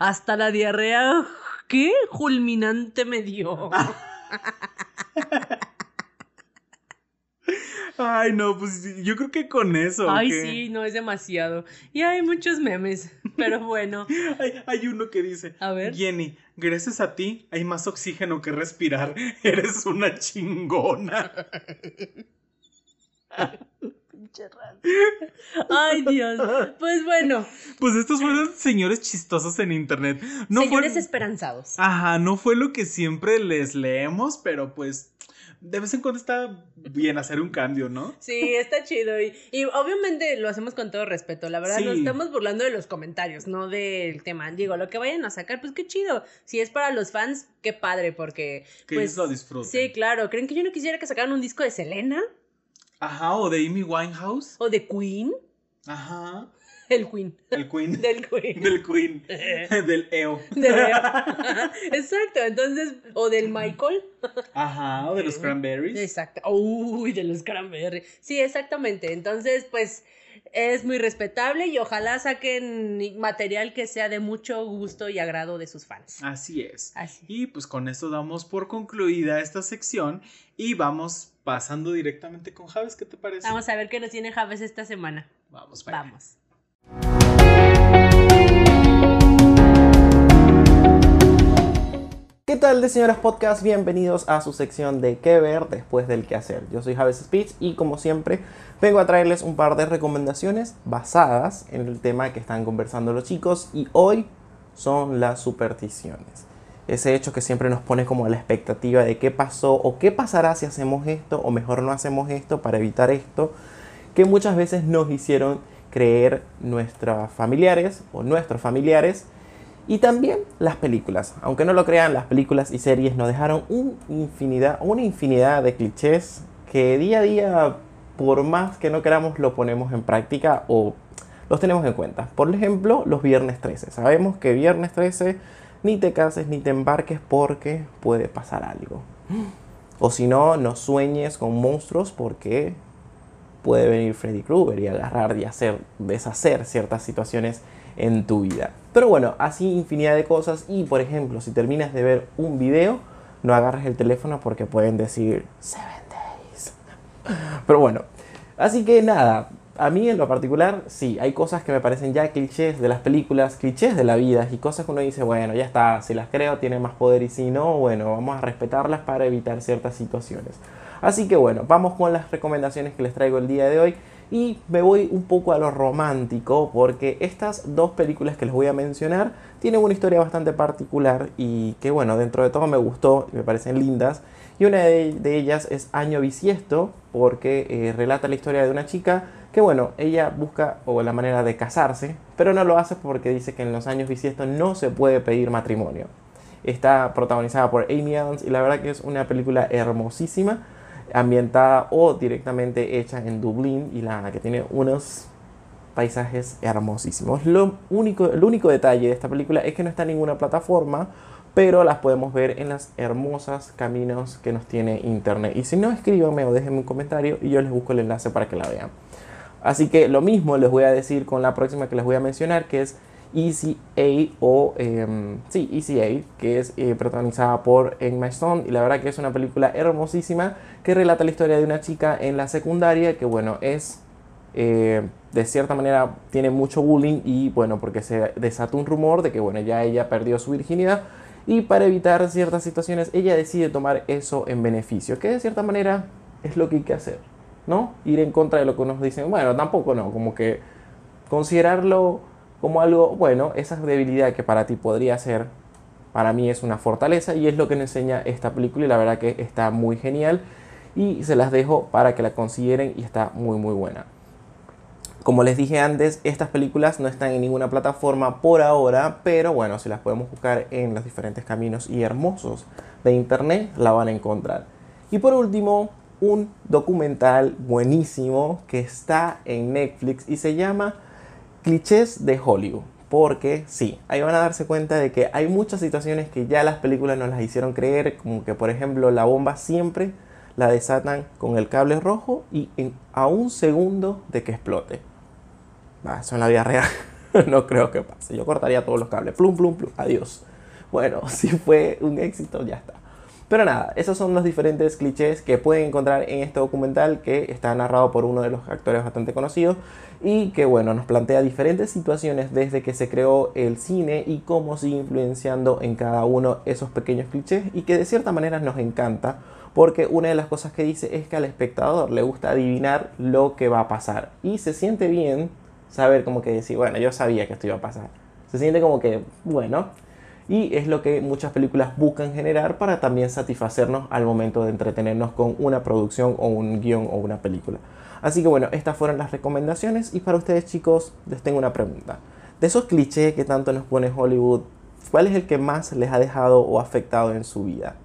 Hasta la diarrea, ¿qué? Fulminante me dio. <laughs> Ay, no, pues yo creo que con eso. Ay, ¿qué? sí, no es demasiado. Y hay muchos memes, pero bueno. <laughs> Hay, hay uno que dice, A ver. Jenny, gracias a ti hay más oxígeno que respirar. Eres una chingona. <laughs> Ay, Dios. Pues bueno, Pues estos fueron señores chistosos en internet. No señores fue... esperanzados. Ajá, no fue lo que siempre les leemos, pero pues de vez en cuando está bien hacer un cambio, ¿no? Sí, está chido. Y, y obviamente lo hacemos con todo respeto. La verdad, Sí. nos estamos burlando de los comentarios, no del tema. Digo, lo que vayan a sacar, pues qué chido. Si es para los fans, qué padre, porque. Que pues, ellos lo disfruten. Sí, claro. ¿Creen que yo no quisiera que sacaran un disco de Selena? Ajá, o de Amy Winehouse. ¿O de Queen? Ajá. El Queen. El Queen. <laughs> Del Queen. Del Queen. <laughs> del EO. De Leo. <laughs> Exacto, entonces, o del Michael. Ajá, o de los Cranberries. Exacto. Uy, de los cranberry. Sí, exactamente. Entonces, pues es muy respetable y ojalá saquen material que sea de mucho gusto y agrado de sus fans. Así es. Así. Y pues con esto damos por concluida esta sección y vamos pasando directamente con Javes, ¿qué te parece? Vamos a ver qué nos tiene Javes esta semana. Vamos, para allá. ¿Qué tal de señoras podcast? Bienvenidos a su sección de qué ver después del qué hacer. Yo soy Javes Speech y como siempre vengo a traerles un par de recomendaciones basadas en el tema que están conversando los chicos y hoy son las supersticiones. Ese hecho que siempre nos pone como a la expectativa de qué pasó o qué pasará si hacemos esto o mejor no hacemos esto para evitar esto, que muchas veces nos hicieron creer nuestros familiares o nuestros familiares y también las películas. Aunque no lo crean, las películas y series nos dejaron una infinidad de clichés que día a día, por más que no queramos, lo ponemos en práctica o los tenemos en cuenta. Por ejemplo, los viernes 13. Sabemos que viernes 13 ni te cases ni te embarques porque puede pasar algo. O si no, no sueñes con monstruos porque puede venir Freddy Krueger y agarrar y hacer deshacer ciertas situaciones en tu vida. Pero bueno, así infinidad de cosas y por ejemplo, si terminas de ver un video, no agarres el teléfono porque pueden decir Seven Days. <laughs> Pero bueno, así que nada, a mí en lo particular, sí, hay cosas que me parecen ya clichés de las películas, clichés de la vida y cosas que uno dice, bueno, ya está, si las creo tiene más poder y si no, bueno, vamos a respetarlas para evitar ciertas situaciones. Así que bueno, vamos con las recomendaciones que les traigo el día de hoy y me voy un poco a lo romántico porque estas dos películas que les voy a mencionar tienen una historia bastante particular y que bueno, dentro de todo me gustó y me parecen lindas. Y una de, ellas es Año Bisiesto porque eh, relata la historia de una chica que bueno, ella busca o la manera de casarse, pero no lo hace porque dice que en los años bisiestos no se puede pedir matrimonio. Está protagonizada por Amy Adams y la verdad que es una película hermosísima, ambientada o directamente hecha en Dublín y la que tiene unos paisajes hermosísimos. Lo único, el único detalle de esta película es que no está en ninguna plataforma, pero las podemos ver en las hermosas caminos que nos tiene internet. Y si no, escríbanme o déjenme un comentario y yo les busco el enlace para que la vean. Así que lo mismo les voy a decir con la próxima que les voy a mencionar, que es Easy A o em, sí, Easy A, que es eh, protagonizada por Emma Stone. Y la verdad que es una película hermosísima que relata la historia de una chica en la secundaria que bueno es eh, de cierta manera tiene mucho bullying y bueno porque se desató un rumor de que bueno ya ella perdió su virginidad. Y para evitar ciertas situaciones ella decide tomar eso en beneficio que de cierta manera es lo que hay que hacer ¿no? ir en contra de lo que nos dicen. Bueno tampoco no como que considerarlo como algo, bueno, esa debilidad que para ti podría ser, para mí es una fortaleza y es lo que nos enseña esta película y la verdad que está muy genial y se las dejo para que la consideren y está muy muy buena. Como les dije antes, estas películas no están en ninguna plataforma por ahora, pero bueno, si las podemos buscar en los diferentes caminos y hermosos de internet, la van a encontrar. Y por último, un documental buenísimo que está en Netflix y se llama Clichés de Hollywood. Porque sí, ahí van a darse cuenta de que hay muchas situaciones que ya las películas nos las hicieron creer, como que por ejemplo la bomba siempre la desatan con el cable rojo y a un segundo de que explote. Va, eso en la vida real <laughs> no creo que pase. Yo cortaría todos los cables. Plum, plum, plum. Adiós. Bueno, <laughs> si fue un éxito, ya está. Pero nada, esos son los diferentes clichés que pueden encontrar en este documental que está narrado por uno de los actores bastante conocidos y que bueno, nos plantea diferentes situaciones desde que se creó el cine y cómo sigue influenciando en cada uno esos pequeños clichés y que de cierta manera nos encanta porque una de las cosas que dice es que al espectador le gusta adivinar lo que va a pasar y se siente bien saber como que decir, bueno, yo sabía que esto iba a pasar. Se siente como que, bueno, y es lo que muchas películas buscan generar para también satisfacernos al momento de entretenernos con una producción o un guion o una película. Así que bueno, estas fueron las recomendaciones y para ustedes chicos les tengo una pregunta. De esos clichés que tanto nos pone Hollywood, ¿cuál es el que más les ha dejado o afectado en su vida?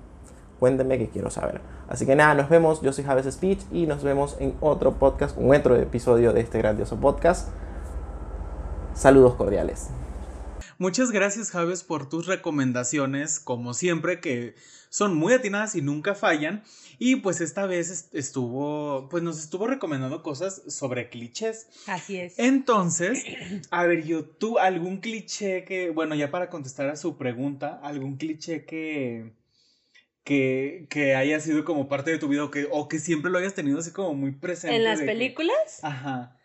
Cuéntenme que quiero saber. Así que nada, nos vemos. Yo soy Javes Speech y nos vemos en otro podcast, un otro episodio de este grandioso podcast. Saludos cordiales. Muchas gracias, Javes, por tus recomendaciones, como siempre, que son muy atinadas y nunca fallan. Y pues esta vez estuvo, pues nos estuvo recomendando cosas sobre clichés. Así es. Entonces, a ver, yo, tú, algún cliché que, bueno, ya para contestar a su pregunta, algún cliché que, que, que haya sido como parte de tu vida o que, o que siempre lo hayas tenido así como muy presente. ¿En las que- películas? Ajá.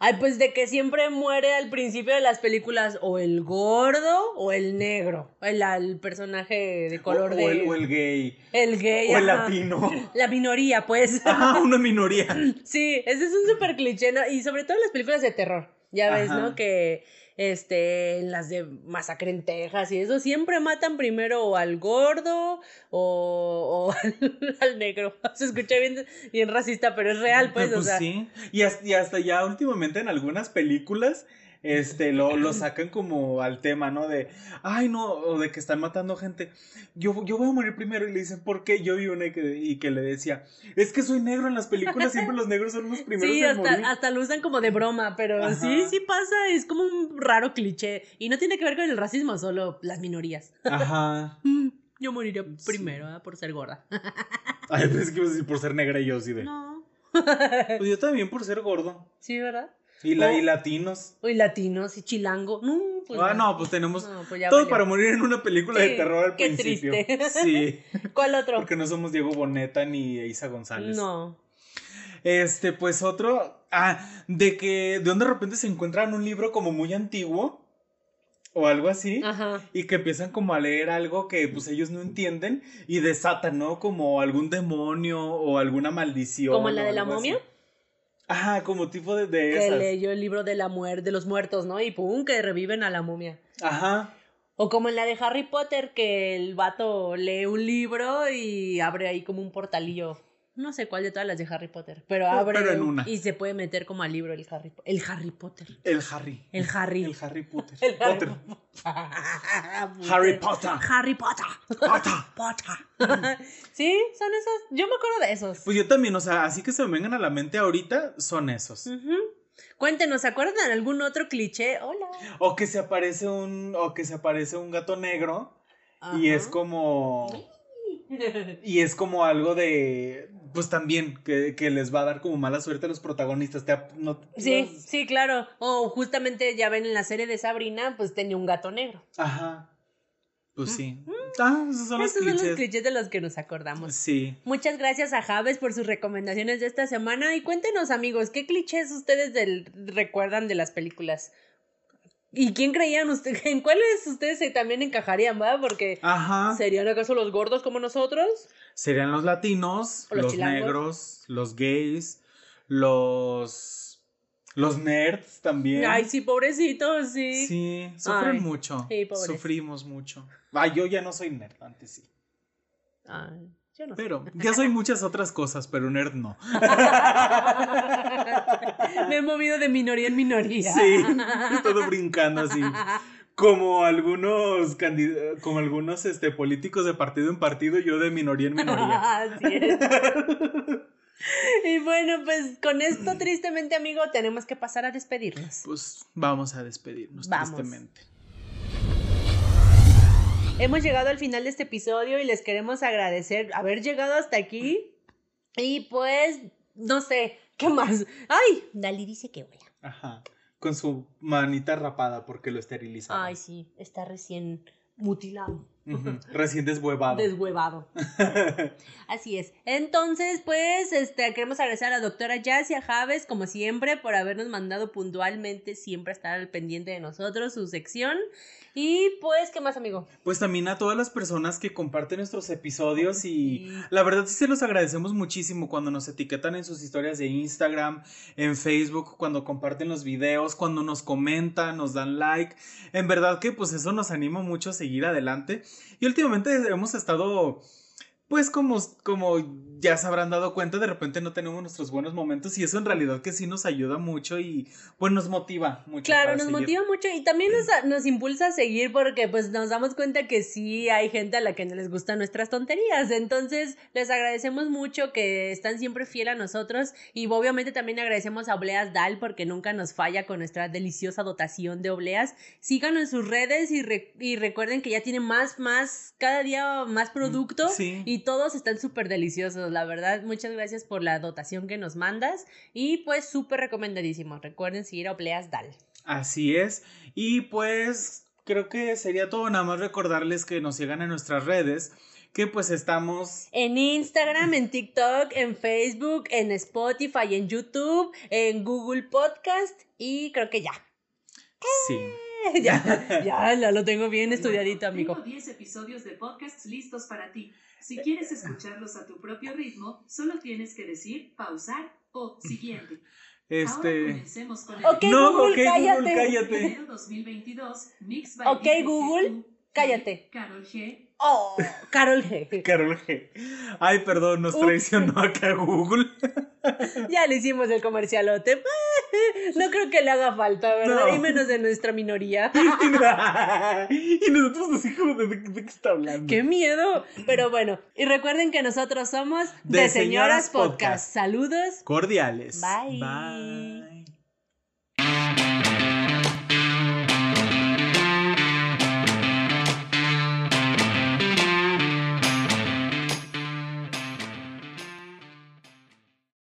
Ay, pues de que siempre muere al principio de las películas o el gordo o el negro. El, el personaje de color o, de. o el, o el gay. el gay. O el latino. La minoría, pues. Ajá, <laughs> una minoría. Sí, ese es un súper cliché, ¿no? Y sobre todo en las películas de terror. Ya ves, Ajá. ¿no? Que este, en las de Masacre en Texas y eso, siempre matan primero al gordo o, o <laughs> al, al negro. <laughs> Se escucha bien, bien racista, pero es real, pues, Pues o sea. sí. Y hasta, y hasta ya últimamente en algunas películas, este, lo, lo sacan como al tema, ¿no? De, ay, no, o de que están matando gente. Yo, yo voy a morir primero y le dicen, ¿por qué? Yo vi una y que, y que le decía, es que soy negro en las películas, siempre los negros son los primeros Sí, en hasta, morir. hasta lo usan como de broma, pero Ajá. sí, sí pasa, es como un raro cliché. Y no tiene que ver con el racismo, solo las minorías. Ajá. <laughs> Yo moriría Sí. primero ¿eh? por ser gorda. Ay, pensé que ibas a decir por ser negra y yo así de. No. Pues yo también por ser gordo. Sí, ¿verdad? Y, la, Oh. y latinos. Latinos y chilango. No, pues ah, no, pues tenemos No, pues todo valió. para morir en una película de terror al qué principio. triste. <laughs> Sí. ¿Cuál otro? Porque no somos Diego Boneta ni Isa González. No. Este, pues otro. Ah, de que de donde de repente se encuentran un libro como muy antiguo. O algo así. Ajá. Y que empiezan como a leer algo que pues ellos no entienden. Y desatan, ¿no? Como algún demonio o alguna maldición. ¿Como la de la algo así. Ajá, como tipo de, de Que esas. leyó el libro de la muerte, de los muertos, ¿no? Y pum, que reviven a la momia. Ajá. O como en la de Harry Potter, que el vato lee un libro y abre ahí como un portalillo. No sé cuál de todas las de Harry Potter, pero abre pero en una. y se puede meter como al libro el Harry, el Harry Potter. El Harry. El Harry. El Harry Potter. <laughs> El Harry Potter. Harry Potter. Harry Potter. Potter. Potter. <laughs> sí, son esos. Yo me acuerdo de esos. Pues yo también, o sea, así que se me vengan a la mente ahorita, son esos. Cuéntenos, ¿se acuerdan de algún otro cliché? Hola. O que se aparece un, o que se aparece un gato negro y es como, <laughs> y es como algo de, pues también, que, que les va a dar como mala suerte a los protagonistas. Te no- Sí, sí, claro. O justamente ya ven en la serie de Sabrina, pues tenía un gato negro. Ajá. Pues sí. Ah, esos son los Esos son los clichés. clichés de los que nos acordamos. Sí. Muchas gracias a Javes por sus recomendaciones de esta semana y cuéntenos amigos, ¿qué clichés ustedes del- recuerdan de las películas? ¿Y quién creían ustedes? ¿En cuáles ustedes se también encajarían, va? Porque Ajá. ¿serían acaso los gordos como nosotros? Serían los latinos, los negros, los gays, los Los nerds también. Ay, sí, pobrecitos, sí. Sí, sufren Ay, mucho. sí. Sufrimos mucho. Ah, yo ya no soy nerd, antes sí. Ay, yo no sé. Pero ya soy muchas otras cosas, pero nerd no. Me he movido de minoría en minoría. Sí, todo brincando así. Como algunos como algunos este, políticos de partido en partido, yo de minoría en minoría. Así es. Y bueno, pues con esto, tristemente, amigo, tenemos que pasar a despedirnos. Pues vamos a despedirnos, Vamos. tristemente. Hemos llegado al final de este episodio y les queremos agradecer haber llegado hasta aquí. Y pues, no sé, ¿qué más? ¡Ay! Dalí dice que huela. Ajá. Con su manita rapada porque lo esterilizaron. Ay, sí, está recién mutilado. <laughs> Recién deshuevado. Deshuevado. <laughs> Así es. Entonces, pues, este, queremos agradecer a la doctora Jazz y a Javes, como siempre, por habernos mandado puntualmente siempre estar al pendiente de nosotros, su sección. Y pues, ¿qué más, amigo? Pues también a todas las personas que comparten nuestros episodios y la verdad sí se los agradecemos muchísimo cuando nos etiquetan en sus historias de Instagram, en Facebook, cuando comparten los videos, cuando nos comentan, nos dan like. En verdad que pues eso nos anima mucho a seguir adelante. Y últimamente hemos estado pues como, como ya se habrán dado cuenta, de repente no tenemos nuestros buenos momentos y eso en realidad que sí nos ayuda mucho y pues nos motiva mucho. Claro, nos seguir. motiva mucho y también nos, nos impulsa a seguir porque pues nos damos cuenta que sí hay gente a la que no les gustan nuestras tonterías. Entonces les agradecemos mucho que están siempre fiel a nosotros y obviamente también agradecemos a Obleas Dal porque nunca nos falla con nuestra deliciosa dotación de obleas. Síganos en sus redes y, re- y recuerden que ya tiene más, más, cada día más producto Sí. y todos están súper deliciosos, la verdad. Muchas gracias por la dotación que nos mandas y pues súper recomendadísimo. Recuerden seguir a Obleas Dal. Así es. Y pues creo que sería todo nada más recordarles que nos sigan en nuestras redes, que pues estamos... En Instagram, en TikTok, en Facebook, en Spotify, en YouTube, en Google Podcast y creo que ya. Sí. ya, <laughs> ya, ya lo tengo bien estudiadito, amigo. Tengo 10 episodios de podcasts listos para ti. Si quieres escucharlos a tu propio ritmo, solo tienes que decir pausar o siguiente. Ahora Este... comencemos con el Ok, No, Google, ok, Google, cállate. cállate. Enero 2022, Mix by Ok, Google, cállate. Carol G. Oh, Carol G. <laughs> Carol G. Ay, perdón, nos traicionó acá Google. <laughs> Ya le hicimos el comercialote. <laughs> No creo que le haga falta, ¿verdad? No. Y menos de nuestra minoría. <laughs> y nosotros así como de, qué está hablando. ¡Qué miedo! Pero bueno, y recuerden que nosotros somos De De Señoras Señoras Podcast. Podcast. Saludos. Cordiales. Bye. Bye.